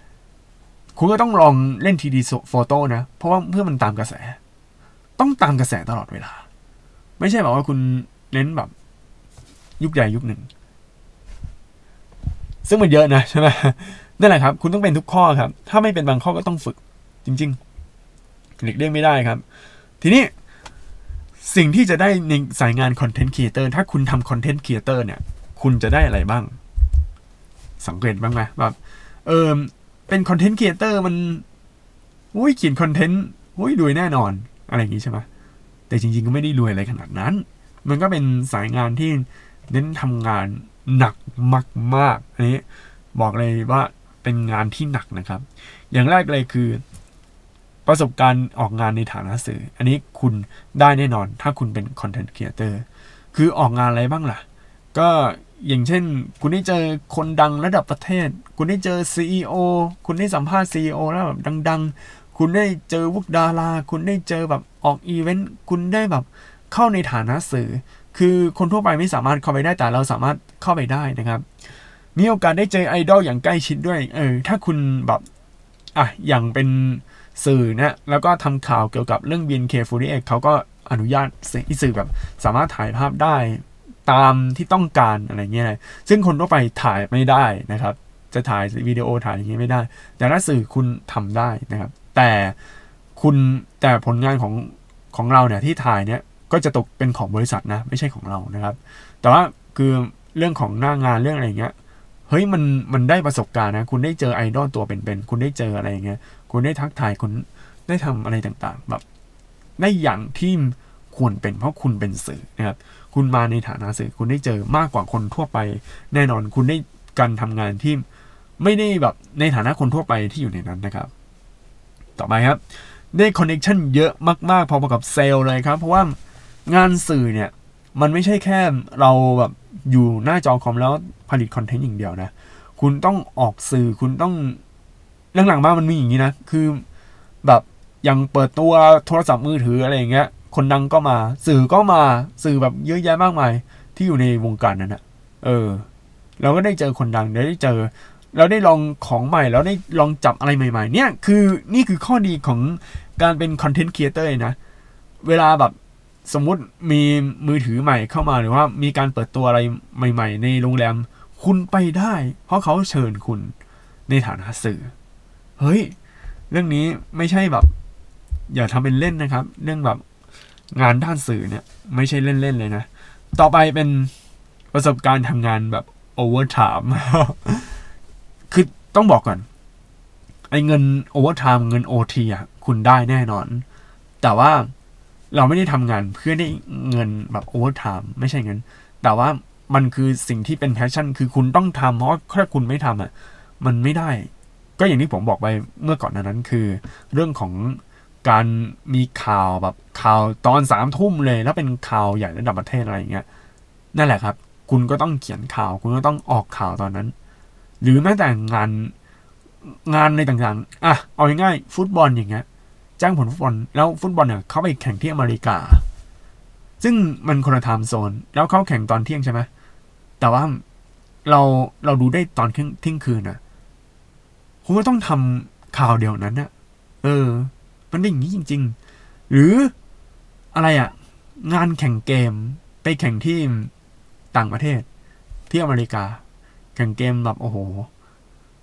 คุณก็ต้องลองเล่น3D Photo นะ เพราะว่าเพื่อมันตามกระแส ต้องตามกระแสตลอดเวลา ไม่ใช่แบบว่าคุณเน้นแบบ ยุคใหญ่ยุคหนึ่ง ซึ่งมันเยอะนะใช่ไหม นั่นแหละครับ คุณต้องเป็นทุกข้อครับ ถ้าไม่เป็นบางข้อก็ต้องฝึก จริงๆหลีกเลี่ยงไม่ได้ครับ ทีนี้สิ่งที่จะได้ในสายงาน content creator ถ้าคุณทำ content creator เนี่ย คุณจะได้อะไรบ้าง สังเกตบ้างไหมแบบเออเป็น content creator มันอุ้ยเขียน content อุ้ยรวยแน่นอน อะไรอย่างงี้ใช่ไหมแต่จริง ๆ ก็ไม่ได้รวยอะไรขนาดนั้น มันก็เป็นสายงานที่เน้นทำงานหนักมากๆอันนี้บอกเลยว่า เป็นงานที่หนักนะครับ อย่างแรกเลยคือ ประสบการณ์ออกงานในฐานะสื่อ อันนี้คุณได้แน่นอนถ้าคุณเป็น content creator คือออกงานอะไรบ้างล่ะ ก็อย่างเช่น คุณได้เจอคนดังระดับประเทศ คุณได้เจอ CEO คุณได้สัมภาษณ์ CEO แล้วแบบดัง ๆ คุณได้เจอพวกดารา คุณได้เจอแบบออกอีเวนต์ คุณได้แบบเข้าในฐานะสื่อ คือคนทั่วไปไม่สามารถเข้าไปได้แต่เราสามารถเข้าไปได้นะครับ มีโอกาสได้เจอไอดอลอย่างใกล้ชิดด้วย เออ ถ้าคุณแบบอะอย่างเป็นสื่อนะ แล้วก็ทำข่าวเกี่ยวกับเรื่อง BNK48 เขาก็อนุญาตให้สื่อแบบสามารถถ่ายภาพได้ตามที่ต้องการอะไรเงี้ยซึ่งคนทั่วไปถ่ายไม่ได้นะครับ จะถ่ายวิดีโอถ่ายอย่างนี้ยไม่ได้ แต่ถ้าสื่อคุณทำได้นะครับ แต่คุณแต่ผลงานของของเราเนี่ยที่ถ่ายเนี่ยก็จะตกเป็นของบริษัทนะ ไม่ใช่ของเรานะครับ แต่ว่าคือเรื่องของหน้างานเรื่องอะไรเงี้ย เฮ้ยมันมันได้ประสบการณ์นะ คุณได้เจอไอดอลตัวเป็นๆคุณได้เจออะไรเงี้ยคุณได้ทักทายคุณได้ทำอะไรต่างๆ แบบได้อย่างที่ควรเป็นเพราะคุณเป็นสื่อนะครับคุณมาในฐานะสื่อคุณได้เจอมากกว่าคนทั่วไป แน่นอนคุณได้การทำงานที่ไม่ได้แบบในฐานะคนทั่วไปที่อยู่ในนั้นนะครับ ต่อไปครับได้ connection เยอะมากๆพอกับเซลล์เลยครับ เพราะว่างานสื่อเนี่ย มันไม่ใช่แค่เราแบบอยู่หน้าจอคอมแล้วผลิต content อย่างเดียวนะ คุณต้องออกสื่อคุณต้องหลังๆมามันมีอย่างนี้นะ คือแบบอย่างเปิดตัวโทรศัพท์มือถืออะไรอย่างเงี้ย คนดังก็มา สื่อก็มาสื่อแบบเยอะแยะมากมาย ที่อยู่ในวงการนั้นนะเออ เราก็ได้เจอคนดังได้เจอ เราได้ลองของใหม่แล้วได้ลองจับอะไรใหม่ ๆ เนี่ยคือนี่คือข้อดีของการเป็น content creator นะ เวลาแบบ สมมติมีมือถือใหม่เข้ามาหรือว่ามีการเปิดตัวอะไรใหม่ ๆ ในโรงแรม คุณไปได้ เพราะเขาเชิญคุณในฐานะสื่อ เฮ้ย เรื่องนี้ไม่ใช่แบบ อย่าทำเป็นเล่นนะครับ เรื่องแบบงานด้านสื่อเนี่ย ไม่ใช่เล่นๆเลยนะ ต่อไปเป็นประสบการณ์ทำงานแบบ overtime คือต้องบอกก่อน ไอ้เงิน overtime เงินโอทีอะ คุณได้แน่นอน แต่ว่า เราไม่ได้ทำงานเพื่อได้เงินแบบ overtime ไม่ใช่เงิน แต่ว่ามันคือสิ่งที่เป็น passion คือคุณต้องทำเพราะถ้าคุณไม่ทำอะ มันไม่ได้ ก็อย่างที่ผมบอกไปเมื่อก่อนนั้นคือ เรื่องของการมีข่าวแบบข่าวตอนสามทุ่มเลย แล้วเป็นข่าวใหญ่ระดับประเทศอะไรอย่างเงี้ยนั่นแหละครับ คุณก็ต้องเขียนข่าว คุณก็ต้องออกข่าวตอนนั้น หรือแม้แต่งานงานในต่างๆ อะ เอาง่ายๆฟุตบอลอย่างเงี้ย แจ้งผลฟุตบอลแล้วฟุตบอลเนี่ยเขาไปแข่งที่อเมริกา ซึ่งมันคนละไทม์โซน แล้วเขาแข่งตอนเที่ยงใช่ไหมแต่ว่าเราเราดูได้ตอนเที่ยงคืนนะคุณก็ต้องทำข่าวเดียวนั้นนะเออ มันเป็นอย่างนี้จริง ๆ หรืออะไรอะ่ะ งานแข่งเกมไปแข่งที่ต่างประเทศ ที่อเมริกา แข่งเกมแบบโอ้โห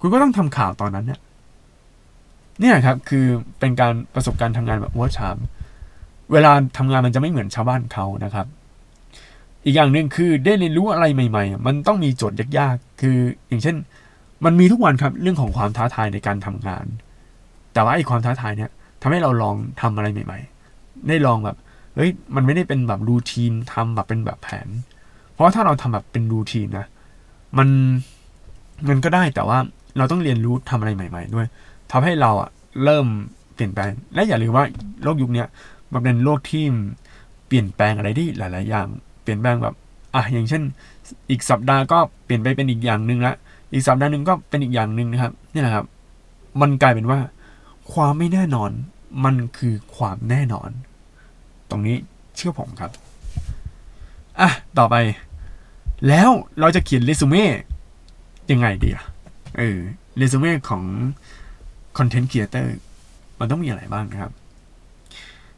คุณก็ต้องทำข่าวตอนนั้นเนี่ย เนี่ยครับคือเป็นการประสบการณ์ทำงานแบบวัวชามเวลาทำงานมันจะไม่เหมือนชาวบ้านเขานะครับ อีกอย่างหนึ่งคือได้เรียนรู้อะไรใหม่ ๆ มันต้องมีโจทย์ยากๆ คืออย่างเช่น มันมีทุกวันครับเรื่องของความท้าทายในการทำงาน แต่ว่าไอ้ความท้าทายเนี่ยทำให้เราลองทำอะไรใหม่ ๆ ได้ลองแบบเฮ้ยมันไม่ได้เป็นแบบรูทีนทำแบบเป็นแบบแผน เพราะถ้าเราทำแบบเป็นรูทีนนะมันมันก็ได้แต่ว่าเราต้องเรียนรู้ทำอะไรใหม่ ๆ ด้วย ทำให้เราอะเริ่มเปลี่ยนแปลง และอย่าลืมว่าโลกยุคนี้มันเป็นโลกที่เปลี่ยนแปลงอะไรที่หลาย ๆ อย่าง เปลี่ยนแปลงแบบอะอย่างเช่น อีกสัปดาห์ก็เปลี่ยนไปเป็นอีกอย่างหนึ่งละอีกสัปดาห์หนึ่งก็เป็นอีกอย่างหนึ่งนะครับนี่แหละครับ มันกลายเป็นว่า ความไม่แน่นอนมันคือความแน่นอน ตรงนี้เชื่อผมครับอะต่อไป แล้วเราจะเขียนเรซูเม่ยังไงดีอะเออเรซูเม่ของ content creator มันต้องมีอะไรบ้างครับ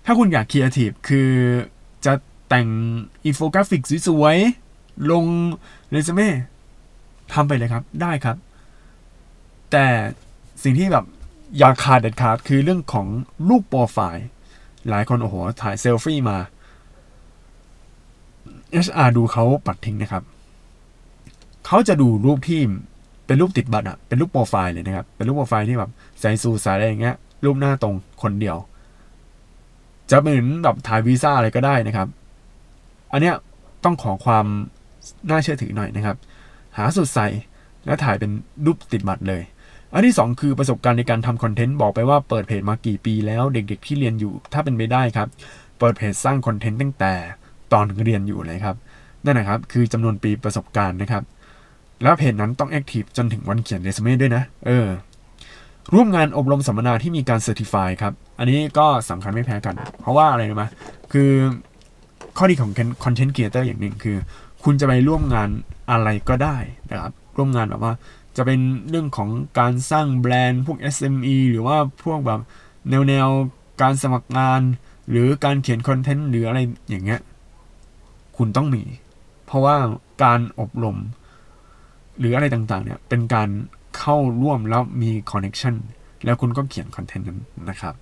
ถ้าคุณอยากครีเอทีฟคือจะแต่งอินโฟกราฟิกสวยๆลงเรซูเม่ทำไปเลยครับได้ครับ แต่สิ่งที่แบบอย่าขาดเด็ดขาดคือเรื่องของรูปโปรไฟล์หลายคนโอ้โหถ่ายเซลฟี่มา HR ดูเขาปัดทิ้งนะครับ เขาจะดูรูปที่ เป็นรูปติดบัตรอะเป็นรูปโปรไฟล์เลยนะครับ เป็นรูปโปรไฟล์ที่แบบใส่สูทใส่อะไรอย่างเงี้ย รูปหน้าตรงคนเดียว จะเหมือนแบบถ่ายวีซ่าอะไรก็ได้นะครับ อันเนี้ยต้องขอความน่าเชื่อถือหน่อยนะครับ หาสุดใส่แล้วถ่ายเป็นรูปติดบัตรเลย อันที่ 2 คือประสบการณ์ในการทำคอนเทนต์บอกไปว่าเปิดเพจมากี่ปีแล้วเด็กๆที่เรียนอยู่ ถ้าเป็นไปได้ครับ เปิดเพจสร้างคอนเทนต์ตั้งแต่ตอนเรียนอยู่เลยครับนั่นนะครับคือจำนวนปีประสบการณ์นะครับ แล้วเพจนั้นต้อง active จนถึงวันเขียนเรซูเม่ด้วยนะ เออ ร่วมงานอบรมสัมมนาที่มีการ certify ครับ อันนี้ก็สำคัญไม่แพ้กัน เพราะว่าอะไรรู้ไหมคือข้อดีของ content creator อย่างหนึ่งคือ คุณจะไปร่วมงานอะไรก็ได้นะครับ ร่วมงานแบบว่าจะเป็นเรื่องของการสร้างแบรนด์พวก SME หรือว่าพวกแบบแนวแนวการสมัครงาน หรือการเขียน content หรืออะไรอย่างเงี้ย คุณต้องมี เพราะว่าการอบรม หรืออะไรต่างๆเนี่ยเป็นการเข้าร่วมแล้วมี connection แล้วคุณก็เขียน content นั้นนะครับ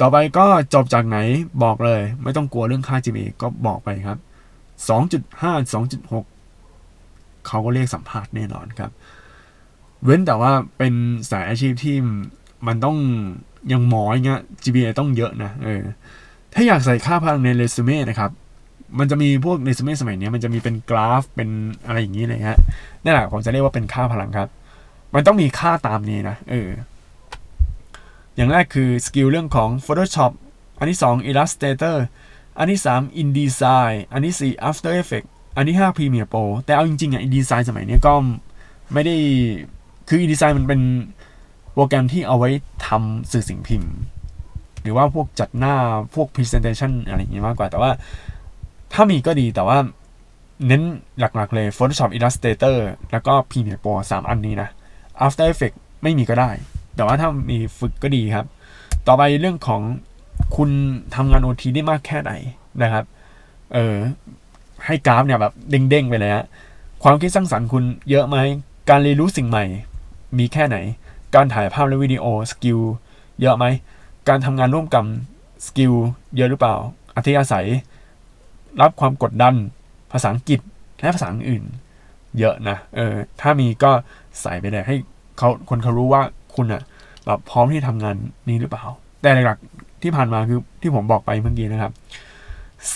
ต่อไปก็จบจากไหนบอกเลย ไม่ต้องกลัวเรื่องค่า GPA ก็บอกไปครับ 2.5 2.6 เขาก็เรียกสัมภาษณ์แน่นอนครับ เว้นแต่ว่าเป็นสายอาชีพที่มันต้องอย่างหมออย่างเงี้ย GPA ต้องเยอะนะเออถ้าอยากใส่ค่าพลังในเรซูเม่นะครับ มันจะมีพวกเรซูเม่สมัยนี้มันจะมีเป็นกราฟเป็นอะไรอย่างนี้เลยฮะ นั่นแหละผมจะเรียกว่าเป็นค่าพลังครับ มันต้องมีค่าตามนี้นะเอออย่างแรกคือ skill เรื่องของ Photoshop อันที่ 2 Illustrator อันที่ 3 InDesign อันที่ 4 After Effects อันที่ 5 Premiere Pro แต่เอาจริงๆอะ InDesign สมัยนี้ก็ไม่ได้คือ InDesign มันเป็นโปรแกรมที่เอาไว้ทำสื่อสิ่งพิมพ์ หรือว่าพวกจัดหน้าพวก Presentation อะไรอย่างงี้มากกว่า แต่ว่าถ้ามีก็ดีแต่ว่า เน้นหลักๆเลย Photoshop Illustrator แล้วก็ Premiere Pro 3 อันนี้นะ After Effects ไม่มีก็ได้ แต่ว่าถ้ามีฝึกก็ดีครับ ต่อไปเรื่องของคุณทำงาน OT ได้มากแค่ไหนนะครับ เออให้กราฟเนี่ยแบบเด้งๆไปเลยฮะความคิดสร้างสรรค์คุณเยอะไหม การเรียนรู้สิ่งใหม่ มีแค่ไหน การถ่ายภาพและวิดีโอ skill เยอะไหม การทำงานร่วมกับ skill เยอะหรือเปล่า อัธยาศัย รับความกดดัน ภาษาอังกฤษและภาษาอื่น เยอะนะเออถ้ามีก็ใส่ไปเลยให้เขาคนเขารู้ว่าคุณอะแบบพร้อมที่ทำงานนี้หรือเปล่า แต่หลักๆที่ผ่านมาคือที่ผมบอกไปเมื่อกี้นะครับ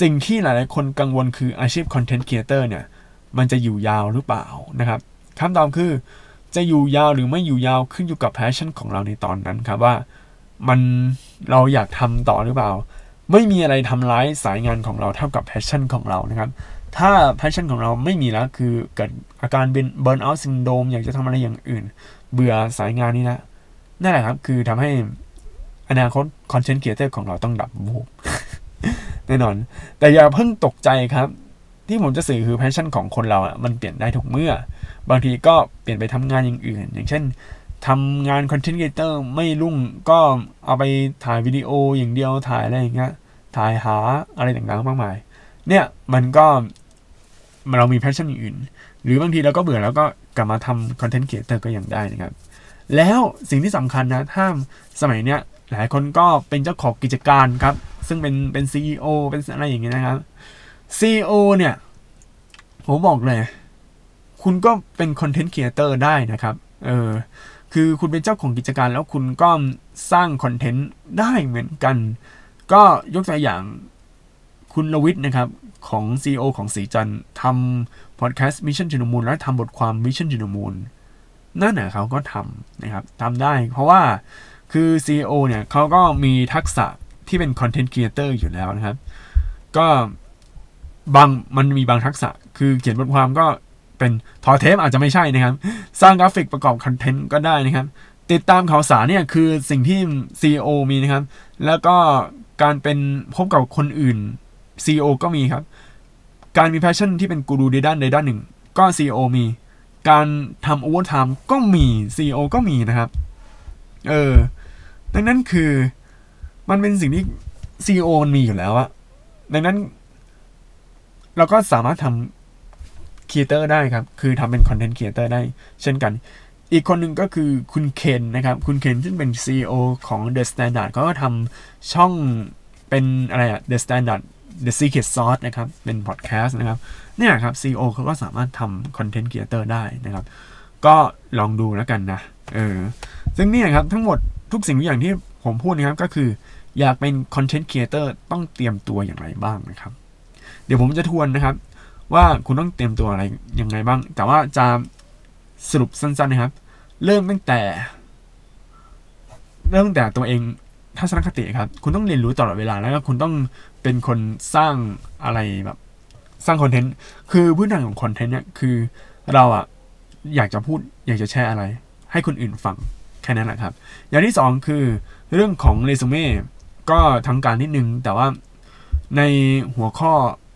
สิ่งที่หลายๆคนกังวลคืออาชีพ content creator เนี่ย มันจะอยู่ยาวหรือเปล่านะครับคำตอบคือจะอยู่ยาวหรือไม่อยู่ยาวขึ้นอยู่กับ passion ของเราในตอนนั้นครับว่ามันเราอยากทำต่อหรือเปล่า ไม่มีอะไรทำร้ายสายงานของเราเท่ากับ passion ของเรานะครับ ถ้า passion ของเราไม่มีแล้วคือเกิดอาการ burnout syndrome อยากจะทำอะไรอย่างอื่น เบื่อสายงานนี้นะนั่นแหละครับคือทำให้อนาคต content creator ของเราต้องดับวูบแน่นอน แต่อย่าเพิ่งตกใจครับ ที่ผมจะสื่อคือ passion ของคนเราอะมันเปลี่ยนได้ทุกเมื่อ บางทีก็เปลี่ยนไปทำงานอย่างอื่น อย่างเช่นทำงาน content creator ไม่รุ่งก็เอาไปถ่ายวิดีโออย่างเดียวถ่ายอะไรอย่างเงี้ยถ่ายหาอะไรต่างๆมากมาย เนี่ยมันก็ เรามี passion อื่น หรือบางทีเราก็เบื่อแล้วก็กลับมาทำ content creator ก็ยังได้นะครับ แล้วสิ่งที่สำคัญนะถ้าสมัยเนี้ยหลายคนก็เป็นเจ้าของกิจการครับ ซึ่งเป็นเป็น CEO เป็นอะไรอย่างเงี้ยนะครับ CEO เนี่ยผมบอกเลย คุณก็เป็น content creator ได้นะครับเออคือคุณเป็นเจ้าของกิจการแล้วคุณก็สร้าง contentได้เหมือนกัน ก็ยกตัวอย่างคุณลวิทย์นะครับ ของ CEO ของศรีจันทร์ทำพอดแคสต์ Mission to the Moon และทำบทความ Mission to the Moon นั่นน่ะเขาก็ทำนะครับทำได้ เพราะว่าคือ CEO เนี่ยเขาก็มีทักษะที่เป็น content creator อยู่แล้วนะครับ ก็บางมันมีบางทักษะ คือเขียนบทความก็เป็นทอเทปอาจจะไม่ใช่นะครับ สร้างกราฟิกประกอบ content ก็ได้นะครับ ติดตามข่าวสารเนี่ยคือสิ่งที่ CEO มีนะครับ แล้วก็การเป็นพบกับคนอื่น CEO ก็มีครับ การมี passion ที่เป็นกูรูในด้านใดด้านหนึ่ง ก็ CEO มี การทำ overtime ก็มี CEO ก็มีนะครับ เออ ดังนั้นคือมันเป็นสิ่งที่ CEO มันมีอยู่แล้วอะดังนั้น เราก็สามารถทำ creator ได้ครับ คือทำเป็น content creator ได้ เช่นกันอีกคนหนึ่งก็คือคุณเคนนะครับ คุณเคนซึ่งเป็น CEO ของ The Standard เขาก็ทำช่องเป็นอะไรอะ The Standard The Secret Sauce นะครับ เป็นพอดแคสต์นะครับ เนี่ยครับ CEO เขาก็สามารถทำ content creator ได้นะครับ ก็ลองดูแล้วกันนะ เออ ซึ่งเนี่ยครับ ทั้งหมดทุกสิ่งทุกอย่างที่ผมพูดนะครับ ก็คืออยากเป็น content creator ต้องเตรียมตัวอย่างไรบ้างนะครับ เดี๋ยวผมจะทวนนะครับ ว่าคุณต้องเตรียมตัวอะไรยังไงบ้าง แต่ว่าจะสรุปสั้นๆนะครับ เริ่มตั้งแต่ เริ่มตั้งแต่ตัวเอง ทัศนคติครับ คุณต้องเรียนรู้ตลอดเวลาแล้วก็คุณต้องเป็นคนสร้างอะไรแบบ สร้างคอนเทนต์คือพื้นฐานของคอนเทนต์เนี่ยคือเราอะอยากจะพูดอยากจะแชร์อะไร ให้คนอื่นฟังแค่นั้นแหละครับ อย่างที่สองคือเรื่องของเรซูเม่ก็ทางการนิดนึง แต่ว่าในหัวข้อ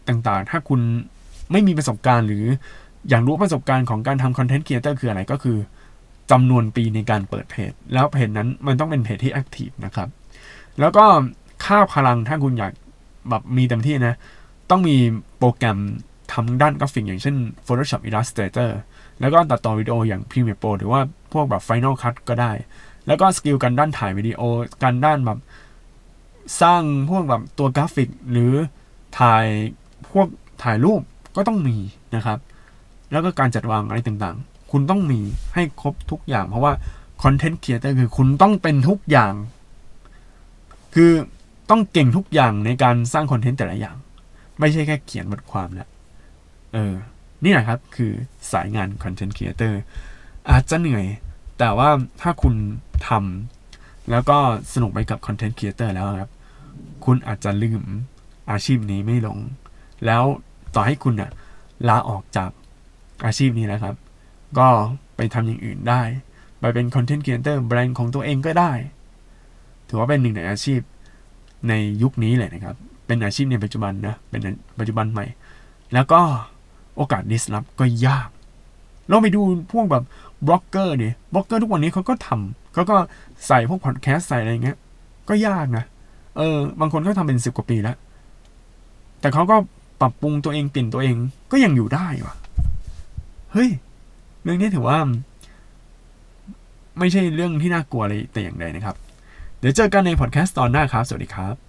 ต่างๆ ถ้าคุณไม่มีประสบการณ์ หรืออยากรู้ประสบการณ์ของการทำคอนเทนต์ครีเอเตอร์คืออะไรก็คือจำนวนปีในการเปิดเพจ แล้วเพจนั้นมันต้องเป็นเพจที่ active นะครับ แล้วก็ค่าพลังถ้าคุณอยากแบบมีเต็มที่นะ ต้องมีโปรแกรมทำด้านกราฟิกอย่างเช่น Photoshop Illustrator แล้วก็ตัดต่อวิดีโออย่าง Premiere Pro หรือว่าพวกแบบ Final Cut ก็ได้ แล้วก็ skill การด้านถ่ายวิดีโอ การด้านแบบสร้างพวกแบบตัวกราฟิก หรือถ่ายพวกถ่ายรูปก็ต้องมีนะครับ แล้วก็การจัดวางอะไรต่างๆ คุณต้องมีให้ครบทุกอย่าง เพราะว่าคอนเทนต์ครีเอเตอร์คือคุณต้องเป็นทุกอย่าง คือต้องเก่งทุกอย่างในการสร้างคอนเทนต์แต่ละอย่าง ไม่ใช่แค่เขียนบทความแล้วเออ นี่แหละครับคือสายงานคอนเทนต์ครีเอเตอร์อาจจะเหนื่อย แต่ว่าถ้าคุณทำแล้วก็สนุกไปกับคอนเทนต์ครีเอเตอร์แล้วครับ คุณอาจจะลืมอาชีพนี้ไม่ลง แล้วต่อให้คุณอะลาออกจากอาชีพนี้นะครับ ก็ไปทำอย่างอื่นได้ ไปเป็นคอนเทนต์ครีเอเตอร์แบรนด์ของตัวเองก็ได้ ถือว่าเป็นหนึ่งในอาชีพในยุคนี้เลยนะครับ เป็นอาชีพในปัจจุบันนะ เป็นปัจจุบันใหม่ แล้วก็โอกาส disrupt ก็ยาก เราไปดูพวกแบบบล็อกเกอร์เนี่ยบล็อกเกอร์ทุกวันนี้เขาก็ทำเขาก็ใส่พวกพอดแคสต์ใส่อะไรเงี้ย ก็ยากนะ เออ บางคนก็ทำเป็นสิบกว่าปีแล้ว แต่เขาก็ปรับปรุงตัวเองเปลี่ยนตัวเอง ก็ยังอยู่ได้วะเฮ้ย เรื่องนี้ถือว่า ไม่ใช่เรื่องที่น่ากลัวเลยแต่อย่างใดนะครับ เดี๋ยวเจอกันในพอดแคสต์ตอนหน้าครับ สวัสดีครับ